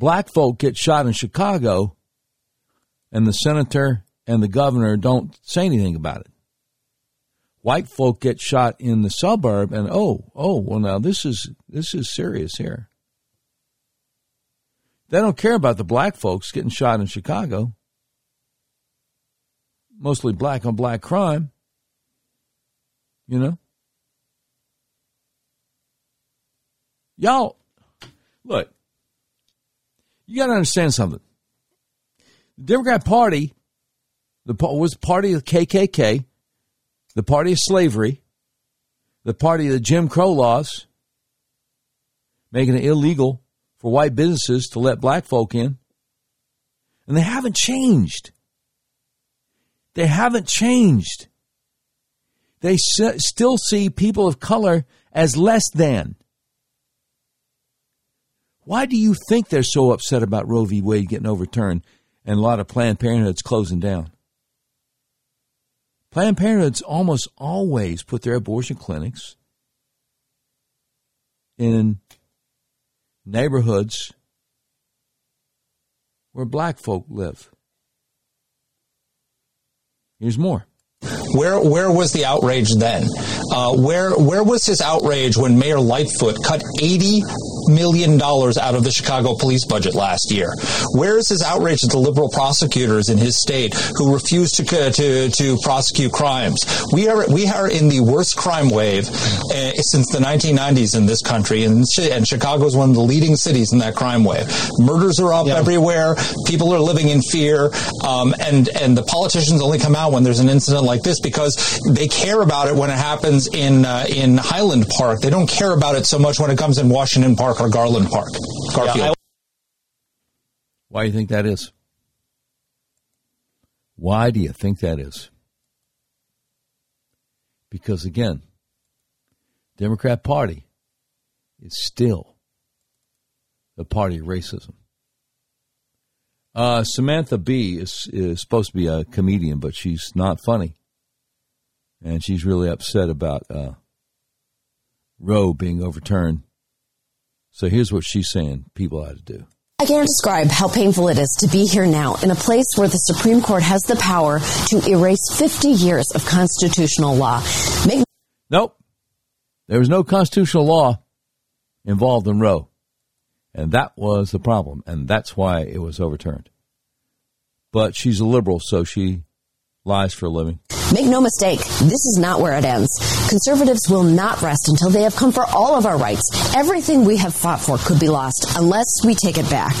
Black folk get shot in Chicago, and the senator and the governor don't say anything about it. White folk get shot in the suburb, and oh, oh, well, now this is this is serious here. They don't care about the black folks getting shot in Chicago. Mostly black on black crime. You know? Y'all, look, you got to understand something. The Democrat Party the was the party of KKK, the party of slavery, the party of the Jim Crow laws, making it illegal for white businesses to let black folk in. And they haven't changed. They haven't changed. They still see people of color as less than. Why do you think they're so upset about Roe v. Wade getting overturned and a lot of Planned Parenthoods closing down? Planned Parenthoods almost always put their abortion clinics in neighborhoods where black folk live. Here's more. Where where was the outrage then? Uh, where where was his outrage when Mayor Lightfoot cut eighty million dollars out of the Chicago police budget last year? Where is his outrage at the liberal prosecutors in his state who refuse to to to prosecute crimes? We are we are in the worst crime wave uh, since the 1990s in this country, and and Chicago is one of the leading cities in that crime wave. Murders are up everywhere. People are living in fear, um, and and the politicians only come out when there's an incident like this because they care about it when it happens in uh, in Highland Park. They don't care about it so much when it comes in Washington Park or Garland Park. Garfield. Why do you think that is? Why do you think that is? Because again, Democrat Party is still the party of racism. Uh, Samantha Bee is, is supposed to be a comedian, but she's not funny. And she's really upset about uh, Roe being overturned. So here's what she's saying people ought to do. I can't describe how painful it is to be here now in a place where the Supreme Court has the power to erase 50 years of constitutional law. Make- nope. There was no constitutional law involved in Roe. And that was the problem. And that's why it was overturned. But she's a liberal, so she lies for a living. Make no mistake, this is not where it ends. Conservatives will not rest until they have come for all of our rights. Everything we have fought for could be lost unless we take it back.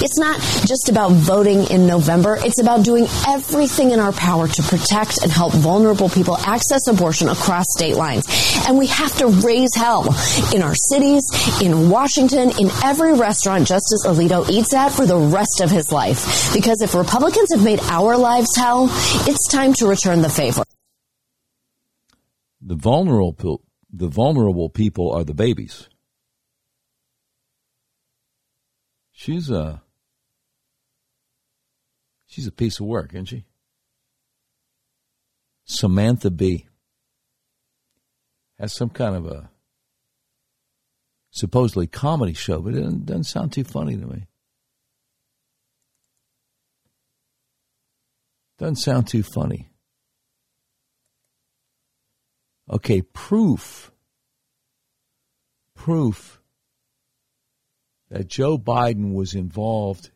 It's not just about voting in November, it's about doing everything in our power to protect and help vulnerable people access abortion across state lines. And we have to raise hell in our cities, in Washington, in every restaurant Justice Alito eats at for the rest of his life. Because if Republicans have made our lives hell, it's time to return the favor. The vulnerable, the vulnerable people are the babies. She's a she's a piece of work, isn't she? Samantha Bee has some kind of a supposedly comedy show, but it doesn't, doesn't sound too funny to me. Doesn't sound too funny. Okay, proof. Proof that Joe Biden was involved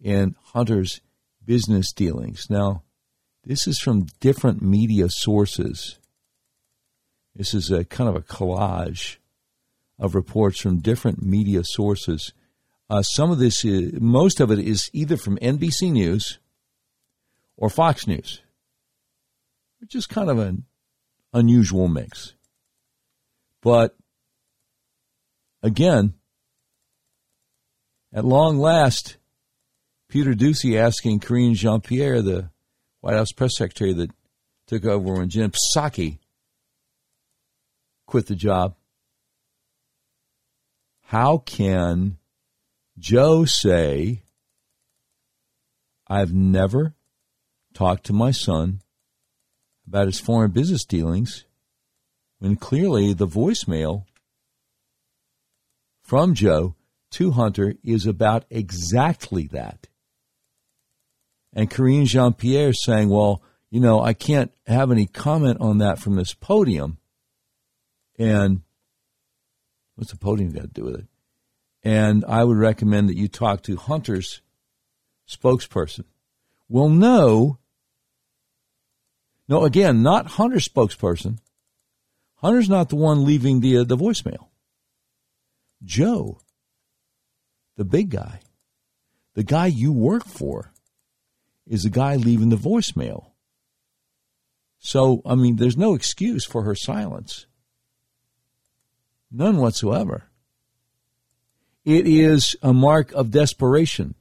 in Hunter's business dealings. Now, this is from different media sources. This is a kind of a collage of reports from different media sources. Uh, some of this, is, most of it is either from NBC News or Fox News, is kind of an unusual mix. But again, at long last, Peter Doocy asking Karine Jean Pierre, the White House press secretary that took over when Jen Psaki quit the job, how can Joe say, I've never talked to my son about his foreign business dealings when clearly the voicemail from Joe to Hunter is about exactly that. And Karine Jean Pierre saying, well, you know, I can't have any comment on that from this podium. And what's the podium got to do with it? And I would recommend that you talk to Hunter's spokesperson. Well, no, no, again, not Hunter's spokesperson. Hunter's not the one leaving the, uh, the voicemail. Joe, the big guy, the guy you work for, is the guy leaving the voicemail. So, I mean, there's no excuse for her silence. None whatsoever. It is a mark of desperation.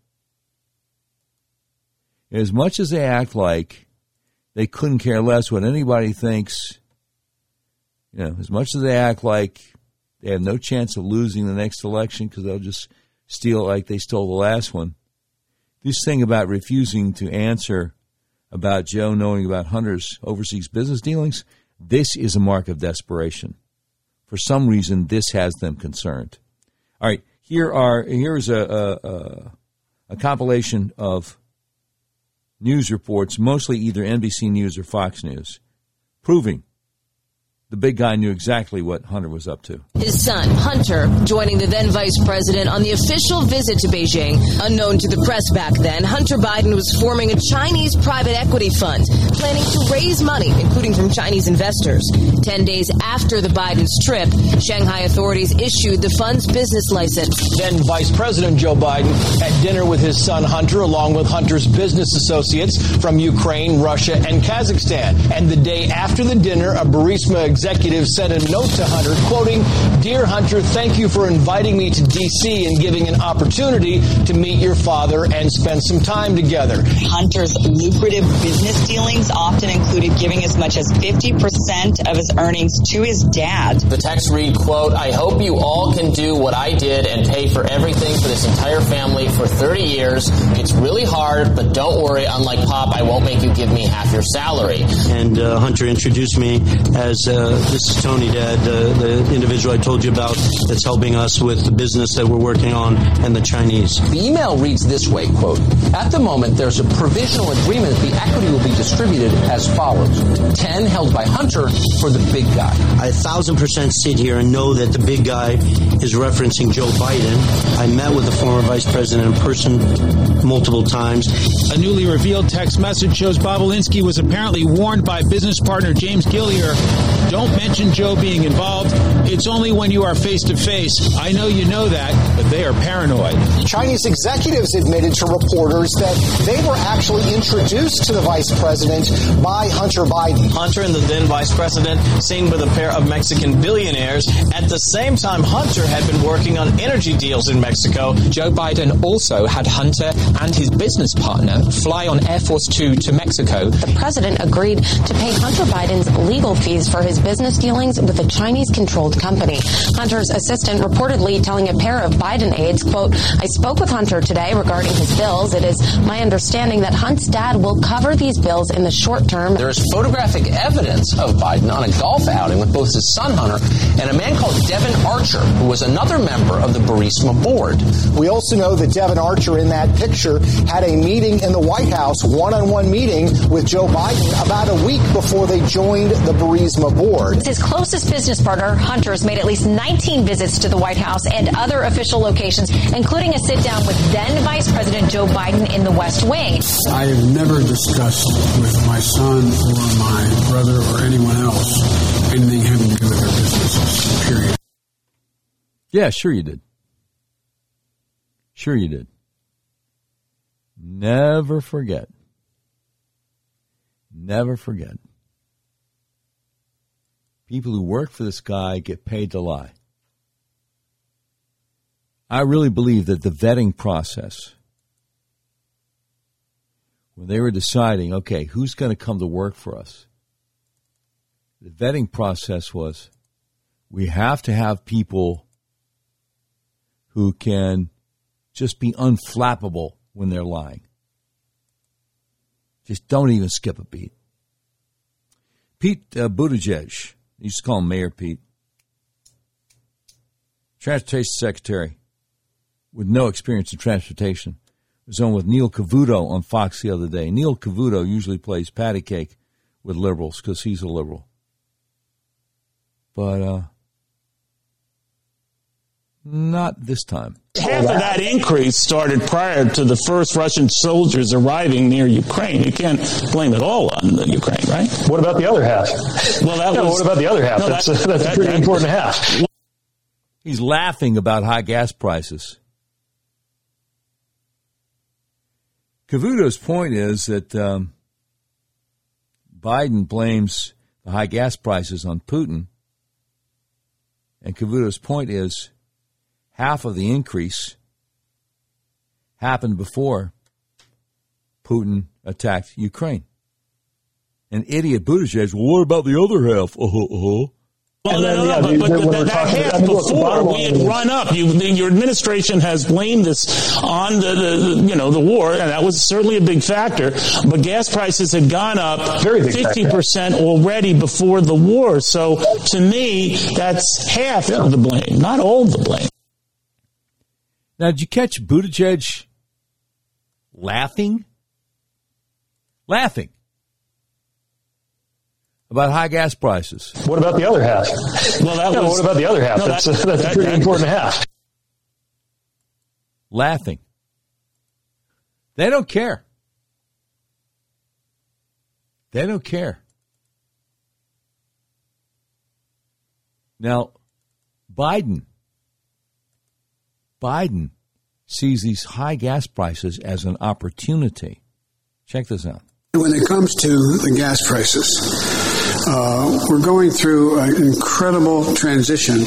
As much as they act like they couldn't care less what anybody thinks. You know, as much as they act like they have no chance of losing the next election because they'll just steal like they stole the last one. This thing about refusing to answer about Joe knowing about Hunter's overseas business dealings, this is a mark of desperation. For some reason, this has them concerned. All right, here are here's a, a, a, a compilation of news reports, mostly either NBC News or Fox News, proving the big guy knew exactly what Hunter was up to. His son, Hunter, joining the then vice president on the official visit to Beijing. Unknown to the press back then, Hunter Biden was forming a Chinese private equity fund, planning to raise money, including from Chinese investors. Ten days after the Biden's trip, Shanghai authorities issued the fund's business license. Then Vice President Joe Biden at dinner with his son Hunter, along with Hunter's business associates from Ukraine, Russia, and Kazakhstan. And the day after the dinner, a Burisma executive sent a note to Hunter, quoting, Dear Hunter, thank you for inviting me to D.C. and giving an opportunity to meet your father and spend some time together. Hunter's lucrative business dealings often included giving as much as 50% of his earnings to his dad. The text read, quote, I hope you all can do what I did and pay for everything for this entire family for 30 years. It's really hard, but don't worry. Unlike Pop, I won't make you give me half your salary. And uh, Hunter introduced me as uh, this is Tony Dad, uh, the individual I told you about that's helping us with the business that we're working on and the Chinese. The email reads this way, quote, At the moment, there's a provisional agreement that the equity will be distributed as follows. 10 held by Hunter for the big guy. I a thousand percent sit here and know that the big guy is referencing Joe Biden. I met with the former vice president in person multiple times. A newly revealed text message shows Bobulinski was apparently warned by business partner James Gilliar, don't mention Joe being involved. It's only when you are face to face. I know you know that, but they are paranoid. Chinese executives admitted to reporters that they were actually introduced to the vice president by Hunter Biden. Hunter and the then vice president seen with a pair of Mexican billionaires. At the same time, Hunter had been working on energy deals in Mexico. Joe Biden also had Hunter and his business partner fly on Air Force Two to Mexico. The president agreed to pay Hunter Biden's legal fees for his business dealings with a Chinese controlled company. Hunter's assistant reportedly telling a pair of Biden aides, quote, I spoke with Hunter today regarding his bills. It is my understanding that Hunt's dad will cover these bills in the short term. There is photographic evidence of Biden on a golf outing with both his son Hunter and a man called Devon Archer, who was another member of the Burisma board. We also know that Devon Archer in that picture had a meeting in the White House, one-on-one meeting with Joe Biden about a week before they joined the Burisma board. His closest business partner, Hunter, has made at least 19 visits to the White House and other official locations, including a sit down with then Vice President Joe Biden in the West Wing. I have never discussed with my son or my brother or anyone else anything having to do with their businesses, period. Yeah, sure you did. Sure you did. Never forget. Never forget. People who work for this guy get paid to lie. I really believe that the vetting process, when they were deciding, okay, who's going to come to work for us, the vetting process was we have to have people who can just be unflappable when they're lying. Just don't even skip a beat. Pete uh, Buttigieg, used to call him Mayor Pete, transportation secretary with no experience in transportation, was on with Neil Cavuto on Fox the other day. Neil Cavuto usually plays patty cake with liberals because he's a liberal. But uh, not this time. Half of that increase started prior to the first Russian soldiers arriving near Ukraine. You can't blame it all on the Ukraine, right? What about the other half? Well, that yeah, was, what about the other half? No, that's that, a, that's that, a pretty that, important half. He's laughing about high gas prices. Cavuto's point is that um, Biden blames the high gas prices on Putin. And Cavuto's point is half of the increase happened before Putin attacked Ukraine. An idiot Buttigieg, well, what about the other half? Uh-huh, uh-huh. Well, no, no, no, but, but that, that half before we had run up. You, your administration has blamed this on the, the, you know, the war, and that was certainly a big factor. But gas prices had gone up fifty percent already before the war. So to me, that's half yeah. of the blame, not all of the blame. Now, did you catch Buttigieg laughing? Laughing about high gas prices. What about the other half? Well, that yeah, was, what about the other half? No, that's that, a, that's that, a pretty that, important half. Laughing. They don't care. They don't care. Now, Biden, Biden sees these high gas prices as an opportunity. Check this out. When it comes to the gas prices, Uh, we're going through an incredible transition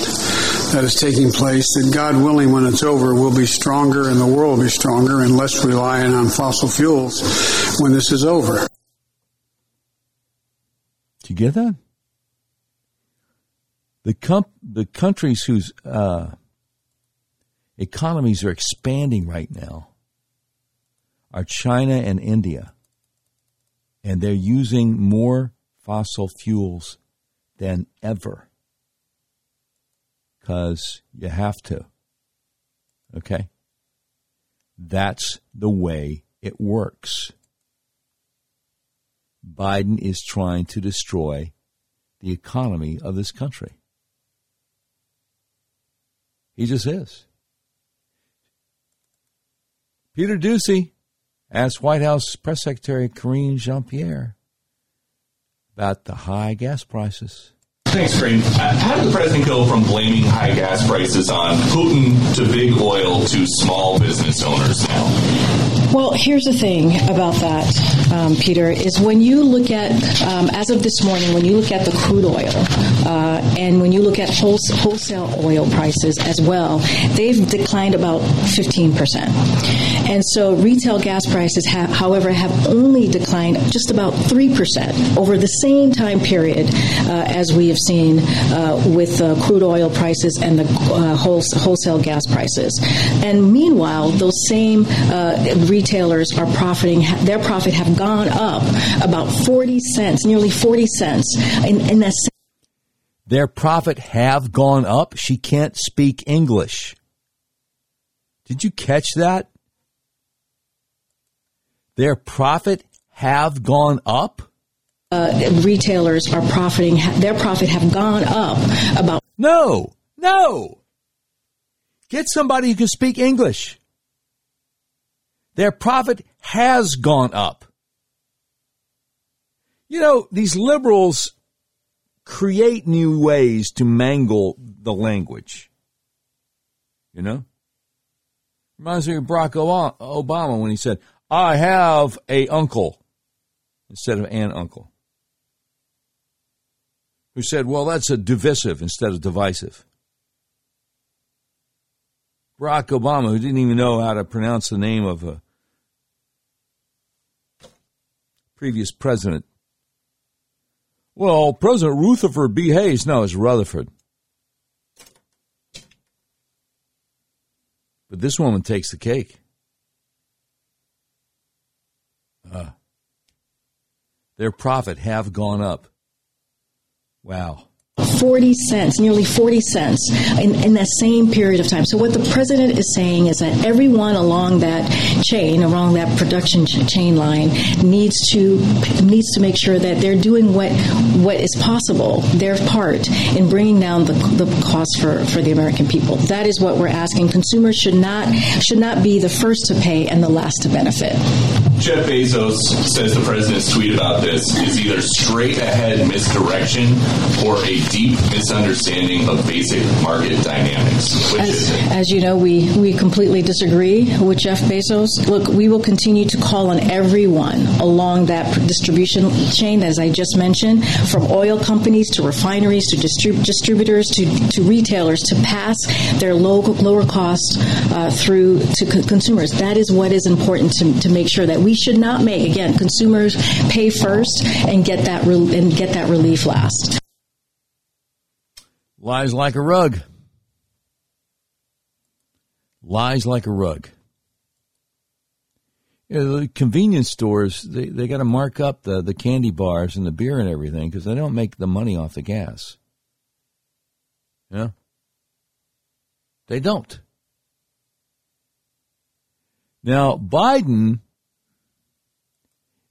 that is taking place that God willing, when it's over, will be stronger and the world will be stronger and less reliant on fossil fuels when this is over. Do you get that? The, comp- the countries whose uh, economies are expanding right now are China and India. And they're using more fossil fuels than ever because you have to. Okay? That's the way it works. Biden is trying to destroy the economy of this country. He just is. Peter Doocy asked White House Press Secretary Karine Jean Pierre about the high gas prices. Thanks, Karine. Uh, how did the president go from blaming high gas prices on Putin to big oil to small business owners now? Well, here's the thing about that, um, Peter, is when you look at, um, as of this morning, when you look at the crude oil uh, and when you look at wholesale oil prices as well, they've declined about 15%. And so retail gas prices, have, however, have only declined just about 3% over the same time period uh, as we have seen uh, with uh, crude oil prices and the uh, wholesale gas prices. And meanwhile, those same retail retailers are profiting, their profit have gone up about 40 cents, nearly 40 cents in, in that their profit have gone up. She can't speak English. Did you catch that? Their profit have gone up. Uh, retailers are profiting; their profit have gone up about. No, no. Get somebody who can speak English. Their profit has gone up. You know, these liberals create new ways to mangle the language. You know? Reminds me of Barack Obama when he said, I have a uncle instead of an uncle. Who said, well, that's a divisive instead of divisive. Barack Obama, who didn't even know how to pronounce the name of a previous president. Well, President Rutherford B. Hayes, no, it's Rutherford. But this woman takes the cake. Uh, their profit have gone up. Wow. 40 cents, nearly 40 cents in, in that same period of time. So what the president is saying is that everyone along that chain, along that production chain line, needs to needs to make sure that they're doing what what is possible, their part in bringing down the, the cost for, for the American people. That is what we're asking. Consumers should not should not be the first to pay and the last to benefit. Jeff Bezos says the president's tweet about this is either straight ahead misdirection or a deep misunderstanding of basic market dynamics. As, as, you know, we, we completely disagree with Jeff Bezos. Look, we will continue to call on everyone along that distribution chain, as I just mentioned, from oil companies to refineries to distrib- distributors to, to retailers to pass their low, lower costs uh, through to co- consumers. That is what is important to, to make sure that we should not make, again, consumers pay first and get that, re- and get that relief last lies like a rug. Lies like a rug. You know, the convenience stores, they, they got to mark up the, the candy bars and the beer and everything because they don't make the money off the gas. Know? They don't. Now, Biden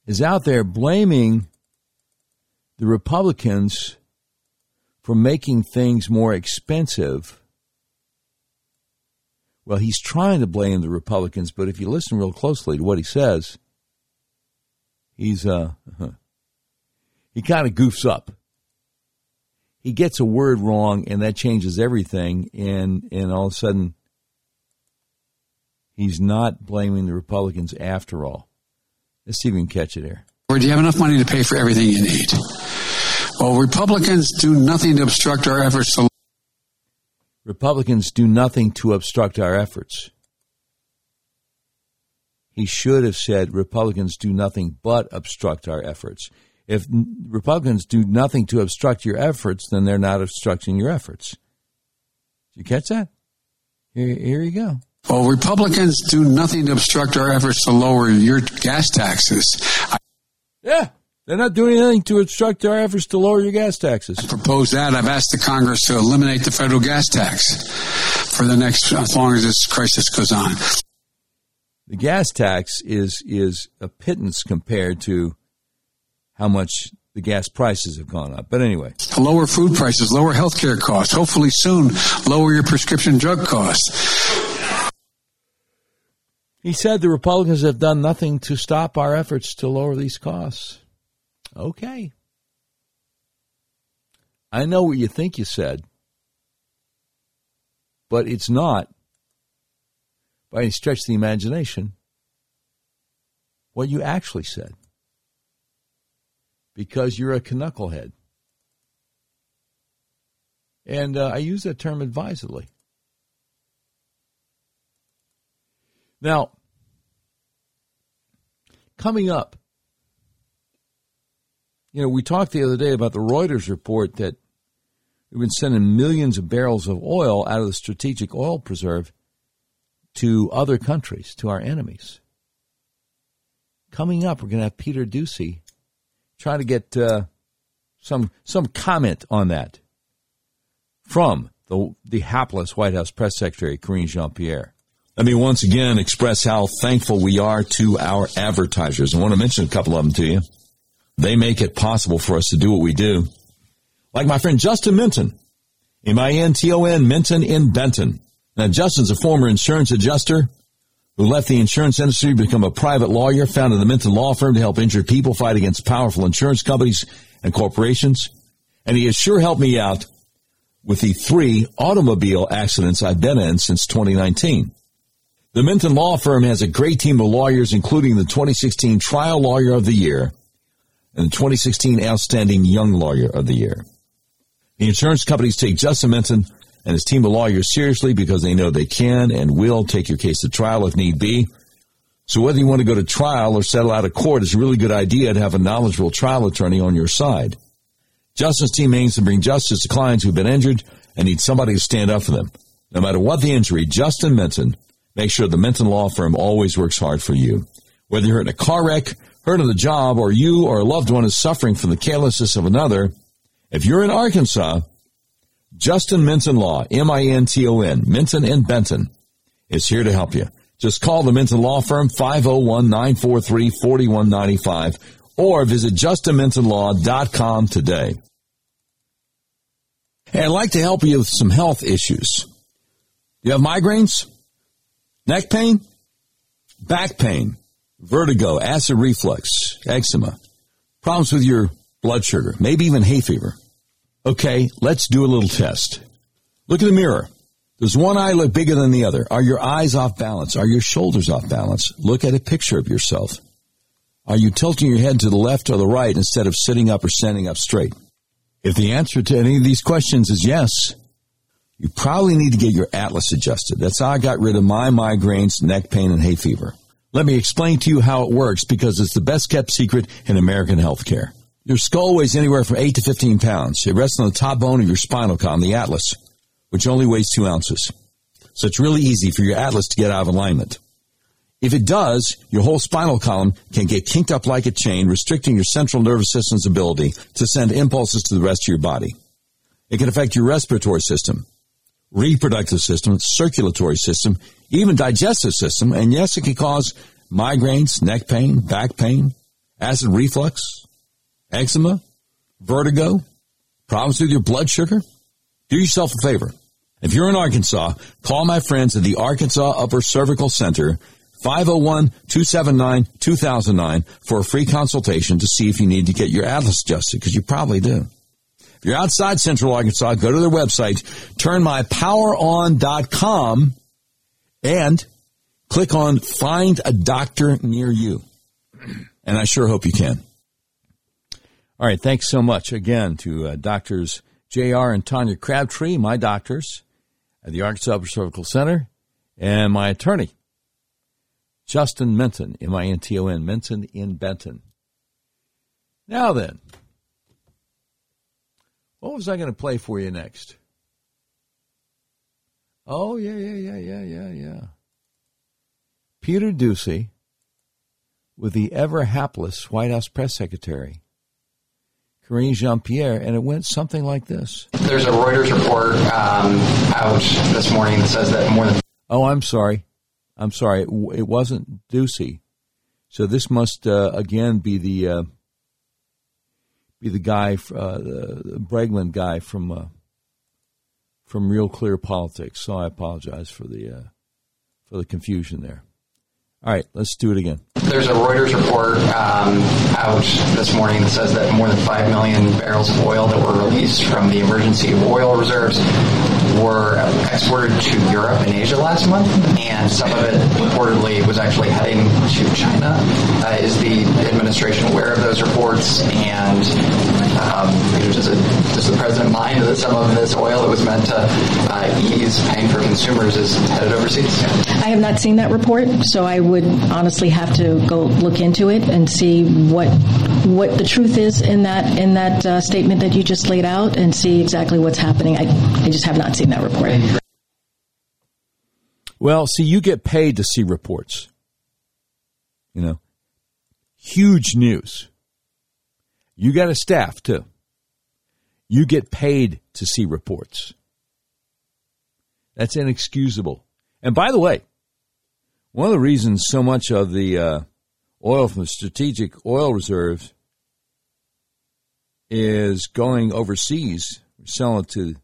is out there blaming the Republicans for making things more expensive. Well, he's trying to blame the Republicans, but if you listen real closely to what he says, he's uh he kind of goofs up. He gets a word wrong and that changes everything and and all of a sudden he's not blaming the Republicans after all. Let's see if we can catch it here. Or do you have enough money to pay for everything you need? Well, Republicans do nothing to obstruct our efforts to. Republicans do nothing to obstruct our efforts. He should have said Republicans do nothing but obstruct our efforts. If Republicans do nothing to obstruct your efforts, then they're not obstructing your efforts. Did you catch that? Here, here you go. Well, Republicans do nothing to obstruct our efforts to lower your gas taxes. I- yeah, they're not doing anything to obstruct our efforts to lower your gas taxes. I propose that. I've asked the Congress to eliminate the federal gas tax for the next, as long as this crisis goes on. The gas tax is is a pittance compared to how much the gas prices have gone up. But anyway, lower food prices, lower health care costs. Hopefully soon, lower your prescription drug costs. He said the Republicans have done nothing to stop our efforts to lower these costs. Okay. I know what you think you said, but it's not, by any stretch of the imagination, what you actually said. Because you're a knucklehead. And uh, I use that term advisedly. Now, coming up, you know, we talked the other day about the Reuters report that we've been sending millions of barrels of oil out of the strategic oil preserve to other countries, to our enemies. Coming up, we're going to have Peter Doocy try to get uh, some some comment on that from the the hapless White House press secretary Karine Jean Pierre. Let me once again express how thankful we are to our advertisers. I want to mention a couple of them to you. They make it possible for us to do what we do. Like my friend Justin Minton, M-I-N-T-O-N, Minton in Benton. Now, Justin's a former insurance adjuster who left the insurance industry to become a private lawyer, founded the Minton Law Firm to help injured people fight against powerful insurance companies and corporations. And he has sure helped me out with the three automobile accidents I've been in since 2019. The Minton Law Firm has a great team of lawyers, including the 2016 Trial Lawyer of the Year and the 2016 Outstanding Young Lawyer of the Year. The insurance companies take Justin Minton and his team of lawyers seriously because they know they can and will take your case to trial if need be. So whether you want to go to trial or settle out of court, it's a really good idea to have a knowledgeable trial attorney on your side. Justin's team aims to bring justice to clients who've been injured and need somebody to stand up for them. No matter what the injury, Justin Minton Make sure the Minton Law Firm always works hard for you. Whether you're in a car wreck, hurt on the job, or you or a loved one is suffering from the carelessness of another, if you're in Arkansas, Justin Minton Law, M-I-N-T-O-N, Minton and Benton, is here to help you. Just call the Minton Law Firm, 501-943-4195, or visit justinmintonlaw.com today. And I'd like to help you with some health issues. You have migraines? Neck pain, back pain, vertigo, acid reflux, eczema, problems with your blood sugar, maybe even hay fever. Okay, let's do a little test. Look in the mirror. Does one eye look bigger than the other? Are your eyes off balance? Are your shoulders off balance? Look at a picture of yourself. Are you tilting your head to the left or the right instead of sitting up or standing up straight? If the answer to any of these questions is yes, you probably need to get your atlas adjusted. That's how I got rid of my migraines, neck pain, and hay fever. Let me explain to you how it works because it's the best kept secret in American healthcare. Your skull weighs anywhere from 8 to 15 pounds. It rests on the top bone of your spinal column, the atlas, which only weighs 2 ounces. So it's really easy for your atlas to get out of alignment. If it does, your whole spinal column can get kinked up like a chain, restricting your central nervous system's ability to send impulses to the rest of your body. It can affect your respiratory system, reproductive system, circulatory system, even digestive system. And yes, it can cause migraines, neck pain, back pain, acid reflux, eczema, vertigo, problems with your blood sugar. Do yourself a favor. If you're in Arkansas, call my friends at the Arkansas Upper Cervical Center, 501-279-2009 for a free consultation to see if you need to get your atlas adjusted, because you probably do. If you're outside Central Arkansas, go to their website, turnmypoweron.com, and click on Find a Doctor Near You. And I sure hope you can. All right, thanks so much again to uh, doctors J.R. and Tanya Crabtree, my doctors at the Arkansas Cervical Center, and my attorney, Justin Minton, M-I-N-T-O-N, Minton in Benton. Now then, what was I going to play for you next? Oh, yeah, yeah, yeah, yeah, yeah, yeah. Peter Doocy with the ever hapless White House press secretary, Karine Jean Pierre, and it went something like this. There's a Reuters report um, out this morning that says that more than. Oh, I'm sorry. I'm sorry. It, it wasn't Doocy. So this must uh, again be the uh, be the guy, uh, the, Wegmann guy from uh, from Real Clear Politics. So I apologize for the uh, for the confusion there. All right, let's do it again. There's a Reuters report um, out this morning that says that more than 5 million barrels of oil that were released from the emergency oil reserves were exported to Europe and Asia last month, and some of it reportedly was actually heading to China. Uh, is the administration aware of those reports? And um, does, it, does, the president mind that some of this oil that was meant to uh, ease pain for consumers is headed overseas? I have not seen that report, so I would honestly have to go look into it and see what what the truth is in that in that uh, statement that you just laid out, and see exactly what's happening. I, I just have not seen that report. Well, see, you get paid to see reports. You know, huge news. You got a staff too. You get paid to see reports. That's inexcusable. And by the way, one of the reasons so much of the uh, oil from the strategic oil reserves is going overseas, selling it to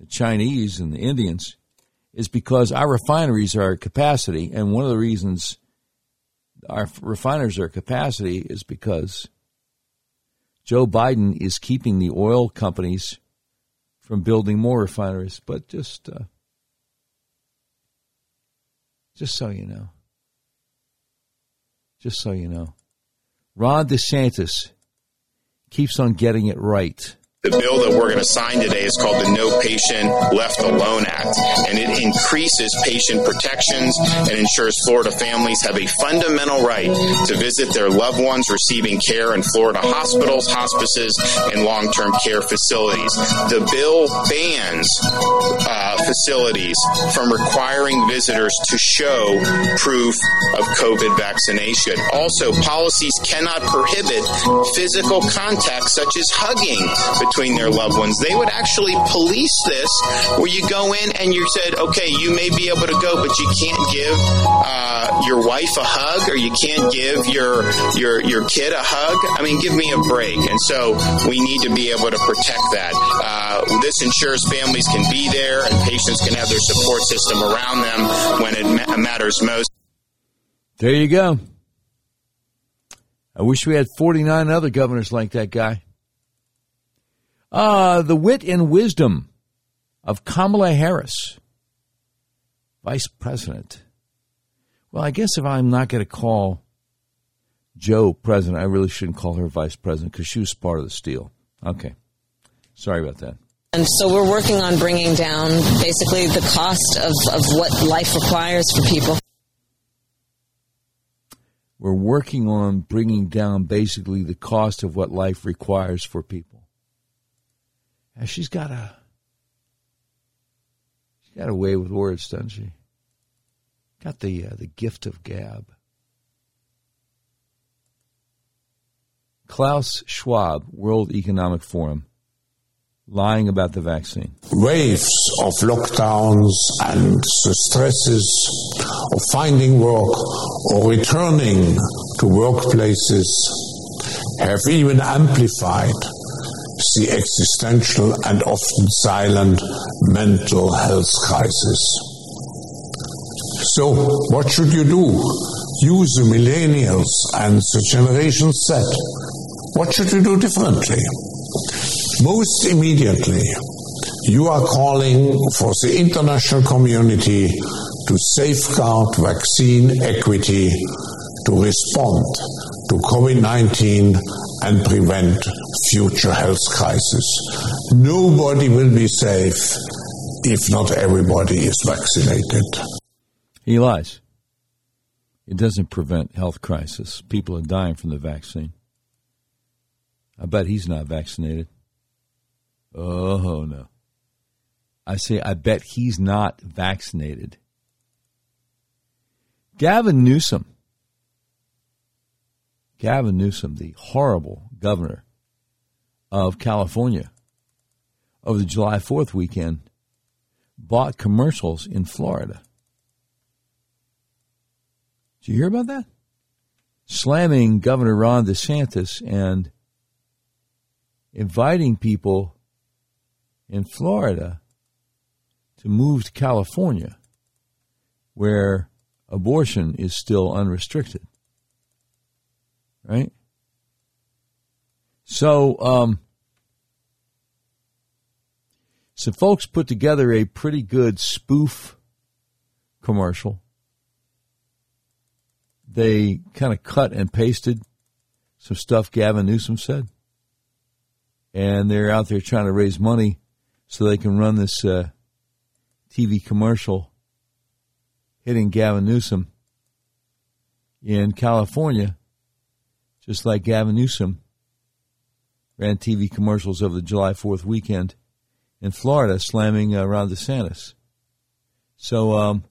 the Chinese and the Indians, is because our refineries are at capacity. And one of the reasons our refiners are at capacity is because Joe Biden is keeping the oil companies from building more refineries. But just, uh, just so you know, just so you know, Ron DeSantis keeps on getting it right. The bill that we're going to sign today is called the No Patient Left Alone Act, and it increases patient protections and ensures Florida families have a fundamental right to visit their loved ones receiving care in Florida hospitals, hospices, and long term care facilities. The bill bans uh, facilities from requiring visitors to show proof of COVID vaccination. Also, policies cannot prohibit physical contact such as hugging between their loved ones. They would actually police this where you go in and you said, okay, you may be able to go, but you can't give uh, your wife a hug or you can't give your, your, your kid a hug. I mean, give me a break. And so we need to be able to protect that. Uh, this ensures families can be there and patients can have their support system around them when it ma- matters most. There you go. I wish we had 49 other governors like that guy. Uh, the wit and wisdom of Kamala Harris, Vice President. Well, I guess if I'm not going to call Joe President, I really shouldn't call her Vice President because she was part of the steal. Okay. Sorry about that. And so we're working on bringing down basically the cost of, of what life requires for people. We're working on bringing down basically the cost of what life requires for people. She's got a she's got a way with words, doesn't she? Got the uh, the gift of gab. Klaus Schwab, World Economic Forum, lying about the vaccine. Waves of lockdowns and the stresses of finding work or returning to workplaces have even amplified the existential and often silent mental health crisis. So, what should you do? Use the millennials and the Generation Z. What should you do differently? Most immediately, you are calling for the international community to safeguard vaccine equity to respond to COVID 19 and prevent future health crisis. Nobody will be safe if not everybody is vaccinated. He lies. It doesn't prevent health crisis. People are dying from the vaccine. I bet he's not vaccinated. Oh, no. I say, I bet he's not vaccinated. Gavin Newsom. Gavin Newsom, the horrible governor of California over the July 4th weekend, bought commercials in Florida. Did you hear about that? Slamming Governor Ron DeSantis and inviting people in Florida to move to California, where abortion is still unrestricted. Right? So, um, some folks put together a pretty good spoof commercial. They kind of cut and pasted some stuff Gavin Newsom said. And they're out there trying to raise money so they can run this uh, TV commercial hitting Gavin Newsom in California, just like Gavin Newsom ran TV commercials over the July 4th weekend in Florida, slamming uh, Ron DeSantis. So um,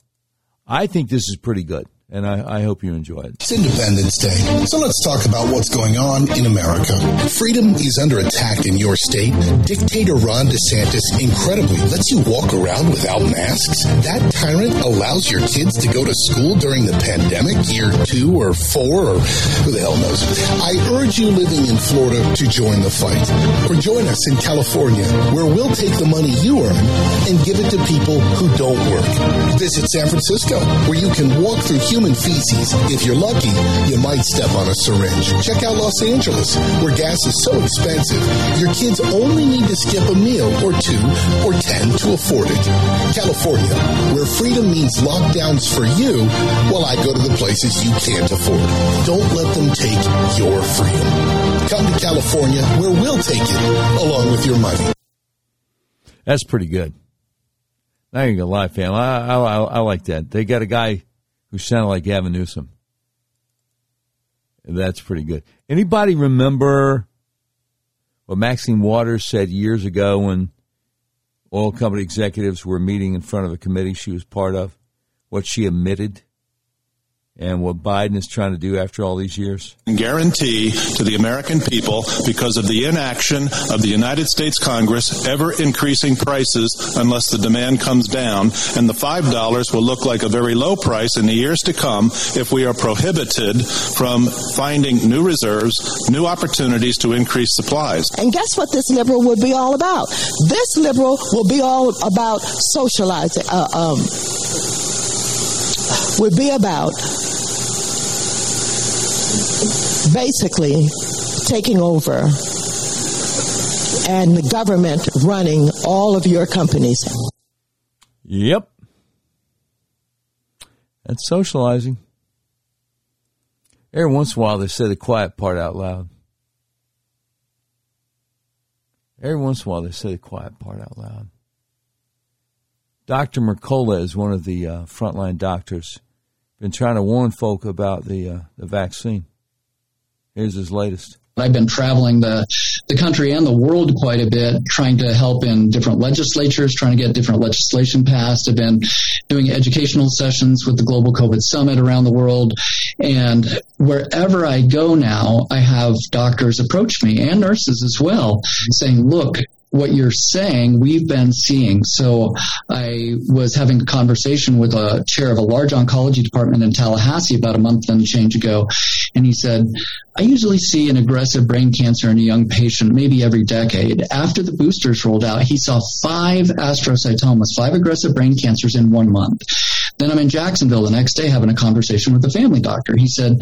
I think this is pretty good and I, I, hope you enjoy it. It's Independence Day, so let's talk about what's going on in America. Freedom is under attack in your state. Dictator Ron DeSantis incredibly lets you walk around without masks. That tyrant allows your kids to go to school during the pandemic, year two or four, or who the hell knows. I urge you living in Florida to join the fight, or join us in California, where we'll take the money you earn and give it to people who don't work. Visit San Francisco, where you can walk through human feces. If you're lucky, you might step on a syringe. Check out Los Angeles, where gas is so expensive, your kids only need to skip a meal or two or ten to afford it. California, where freedom means lockdowns for you while I go to the places you can't afford. Don't let them take your freedom. Come to California, where we'll take it along with your money. That's pretty good. I you're gonna lie, fam. I, I, I, I like that. They got a guy who sounded like Gavin Newsom. That's pretty good. Anybody remember what Maxine Waters said years ago when oil company executives were meeting in front of a committee she was part of? What she admitted? And what Biden is trying to do after all these years? Guarantee to the American people because of the inaction of the United States Congress ever increasing prices unless the demand comes down, and the $5 will look like a very low price in the years to come if we are prohibited from finding new reserves, new opportunities to increase supplies. And guess what this liberal would be all about? This liberal will be all about socializing, uh, um, would be about basically taking over and the government running all of your companies. Yep. That's socializing. Every once in a while, they say the quiet part out loud. Every once in a while, they say the quiet part out loud. Dr. Mercola is one of the uh, frontline doctors. Been trying to warn folk about the uh, the vaccine. Here's his latest. I've been traveling the, the country and the world quite a bit, trying to help in different legislatures, trying to get different legislation passed. I've been doing educational sessions with the Global COVID Summit around the world. And wherever I go now, I have doctors approach me and nurses as well saying, look, what you're saying, we've been seeing. So I was having a conversation with a chair of a large oncology department in Tallahassee about a month and change ago. And he said, I usually see an aggressive brain cancer in a young patient maybe every decade. After the boosters rolled out, he saw five astrocytomas, five aggressive brain cancers in one month. Then I'm in Jacksonville the next day having a conversation with a family doctor. He said,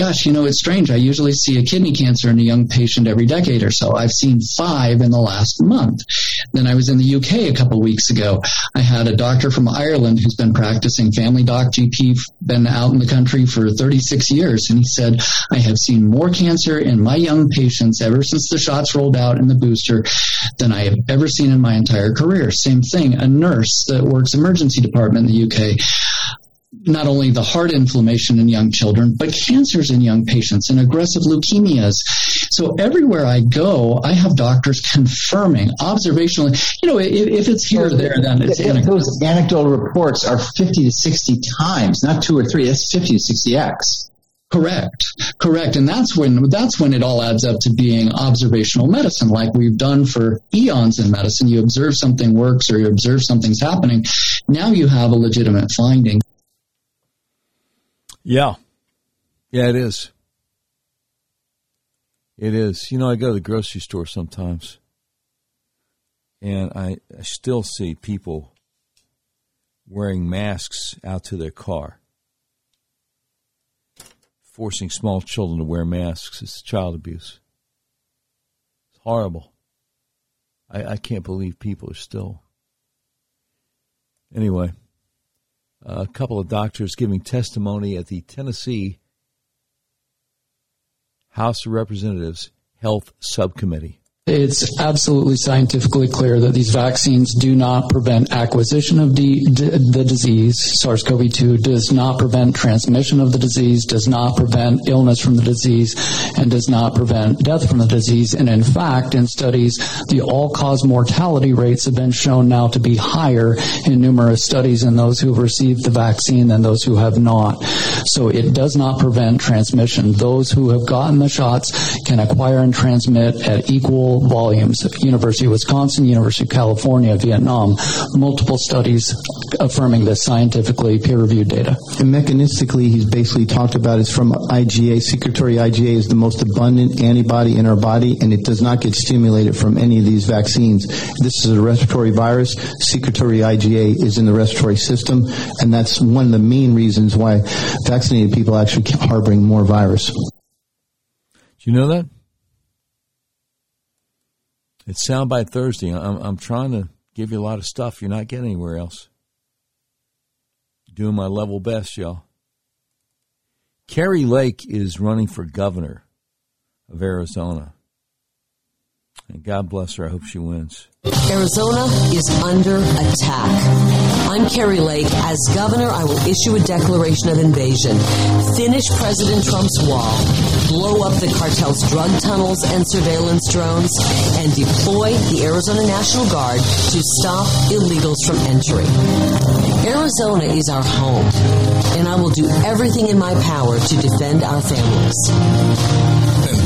gosh, you know, it's strange. I usually see a kidney cancer in a young patient every decade or so. I've seen five in the last month. Then I was in the UK a couple weeks ago. I had a doctor from Ireland who's been practicing family doc GP, been out in the country for 36 years. And he said, I have seen more cancer in my young patients ever since the shots rolled out in the booster than I have ever seen in my entire career. Same thing, a nurse that works emergency department in the UK not only the heart inflammation in young children, but cancers in young patients and aggressive leukemias. So everywhere I go, I have doctors confirming observationally. You know, if, if it's here or there, then it's anecdotal. Those anecdotal reports are 50 to 60 times, not two or three. That's 50 to 60x. Correct, correct, and that's when that's when it all adds up to being observational medicine, like we've done for eons in medicine. You observe something works, or you observe something's happening. Now you have a legitimate finding. Yeah. Yeah, it is. It is. You know, I go to the grocery store sometimes and I, I still see people wearing masks out to their car. Forcing small children to wear masks is child abuse. It's horrible. I, I can't believe people are still. Anyway a couple of doctors giving testimony at the Tennessee House of Representatives Health Subcommittee. It's absolutely scientifically clear that these vaccines do not prevent acquisition of the, the disease. SARS-CoV-2 does not prevent transmission of the disease, does not prevent illness from the disease, and does not prevent death from the disease. And in fact, in studies, the all-cause mortality rates have been shown now to be higher in numerous studies in those who have received the vaccine than those who have not. So it does not prevent transmission. Those who have gotten the shots can acquire and transmit at equal volumes. Of University of Wisconsin, University of California, Vietnam, multiple studies affirming this scientifically peer-reviewed data. And mechanistically, he's basically talked about it's from IgA. Secretory IgA is the most abundant antibody in our body, and it does not get stimulated from any of these vaccines. This is a respiratory virus. Secretory IgA is in the respiratory system, and that's one of the main reasons why vaccinated people actually harboring more virus. Do you know that? It's Soundbite Thursday. I'm, I'm trying to give you a lot of stuff you're not getting anywhere else. Doing my level best, y'all. Kari Lake is running for governor of Arizona. And God bless her. I hope she wins. Arizona is under attack. I'm Kari Lake. As governor, I will issue a declaration of invasion, finish President Trump's wall, blow up the cartel's drug tunnels and surveillance drones, and deploy the Arizona National Guard to stop illegals from entering. Arizona is our home, and I will do everything in my power to defend our families.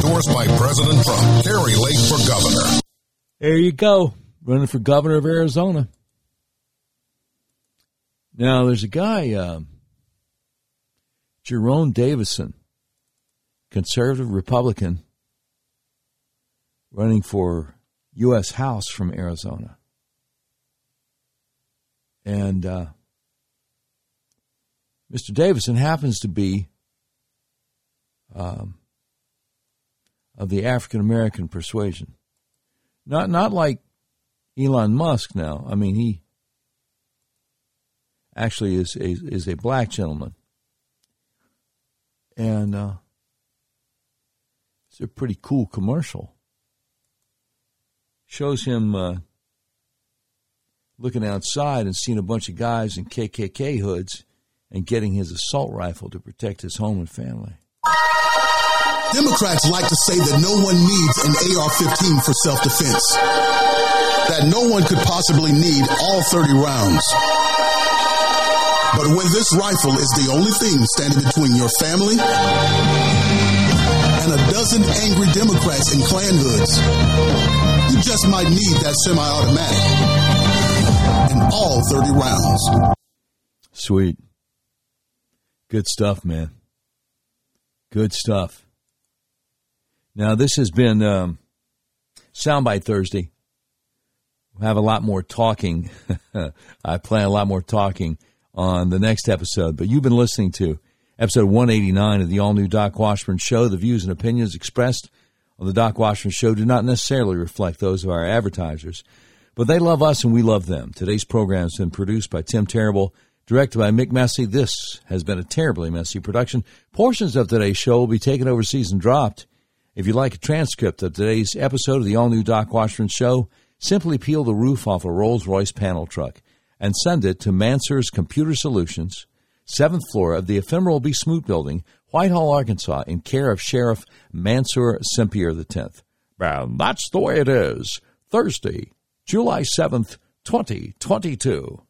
Endorsed by President Trump, Kari Lake for governor. There you go running for governor of Arizona. Now, there's a guy, um, Jerone Davison, conservative Republican, running for U.S. House from Arizona. And uh, Mr. Davison happens to be um, of the African American persuasion. Not not like Elon Musk now. I mean, he actually is a, is a black gentleman. And uh, it's a pretty cool commercial. Shows him uh, looking outside and seeing a bunch of guys in KKK hoods and getting his assault rifle to protect his home and family. Democrats like to say that no one needs an AR 15 for self defense that no one could possibly need all 30 rounds. But when this rifle is the only thing standing between your family and a dozen angry Democrats in Klan hoods, you just might need that semi automatic and all 30 rounds. Sweet. Good stuff, man. Good stuff. Now, this has been um, Soundbite Thursday. We'll have a lot more talking. I plan a lot more talking on the next episode. But you've been listening to episode 189 of the all new Doc Washburn Show. The views and opinions expressed on the Doc Washburn Show do not necessarily reflect those of our advertisers, but they love us and we love them. Today's program has been produced by Tim Terrible, directed by Mick Messy. This has been a terribly messy production. Portions of today's show will be taken overseas and dropped. If you'd like a transcript of today's episode of the all new Doc Washburn Show, simply peel the roof off a Rolls Royce panel truck and send it to Mansur's Computer Solutions, 7th floor of the ephemeral B. Smoot Building, Whitehall, Arkansas, in care of Sheriff Mansur Sempier X. And that's the way it is. Thursday, July 7th, 2022.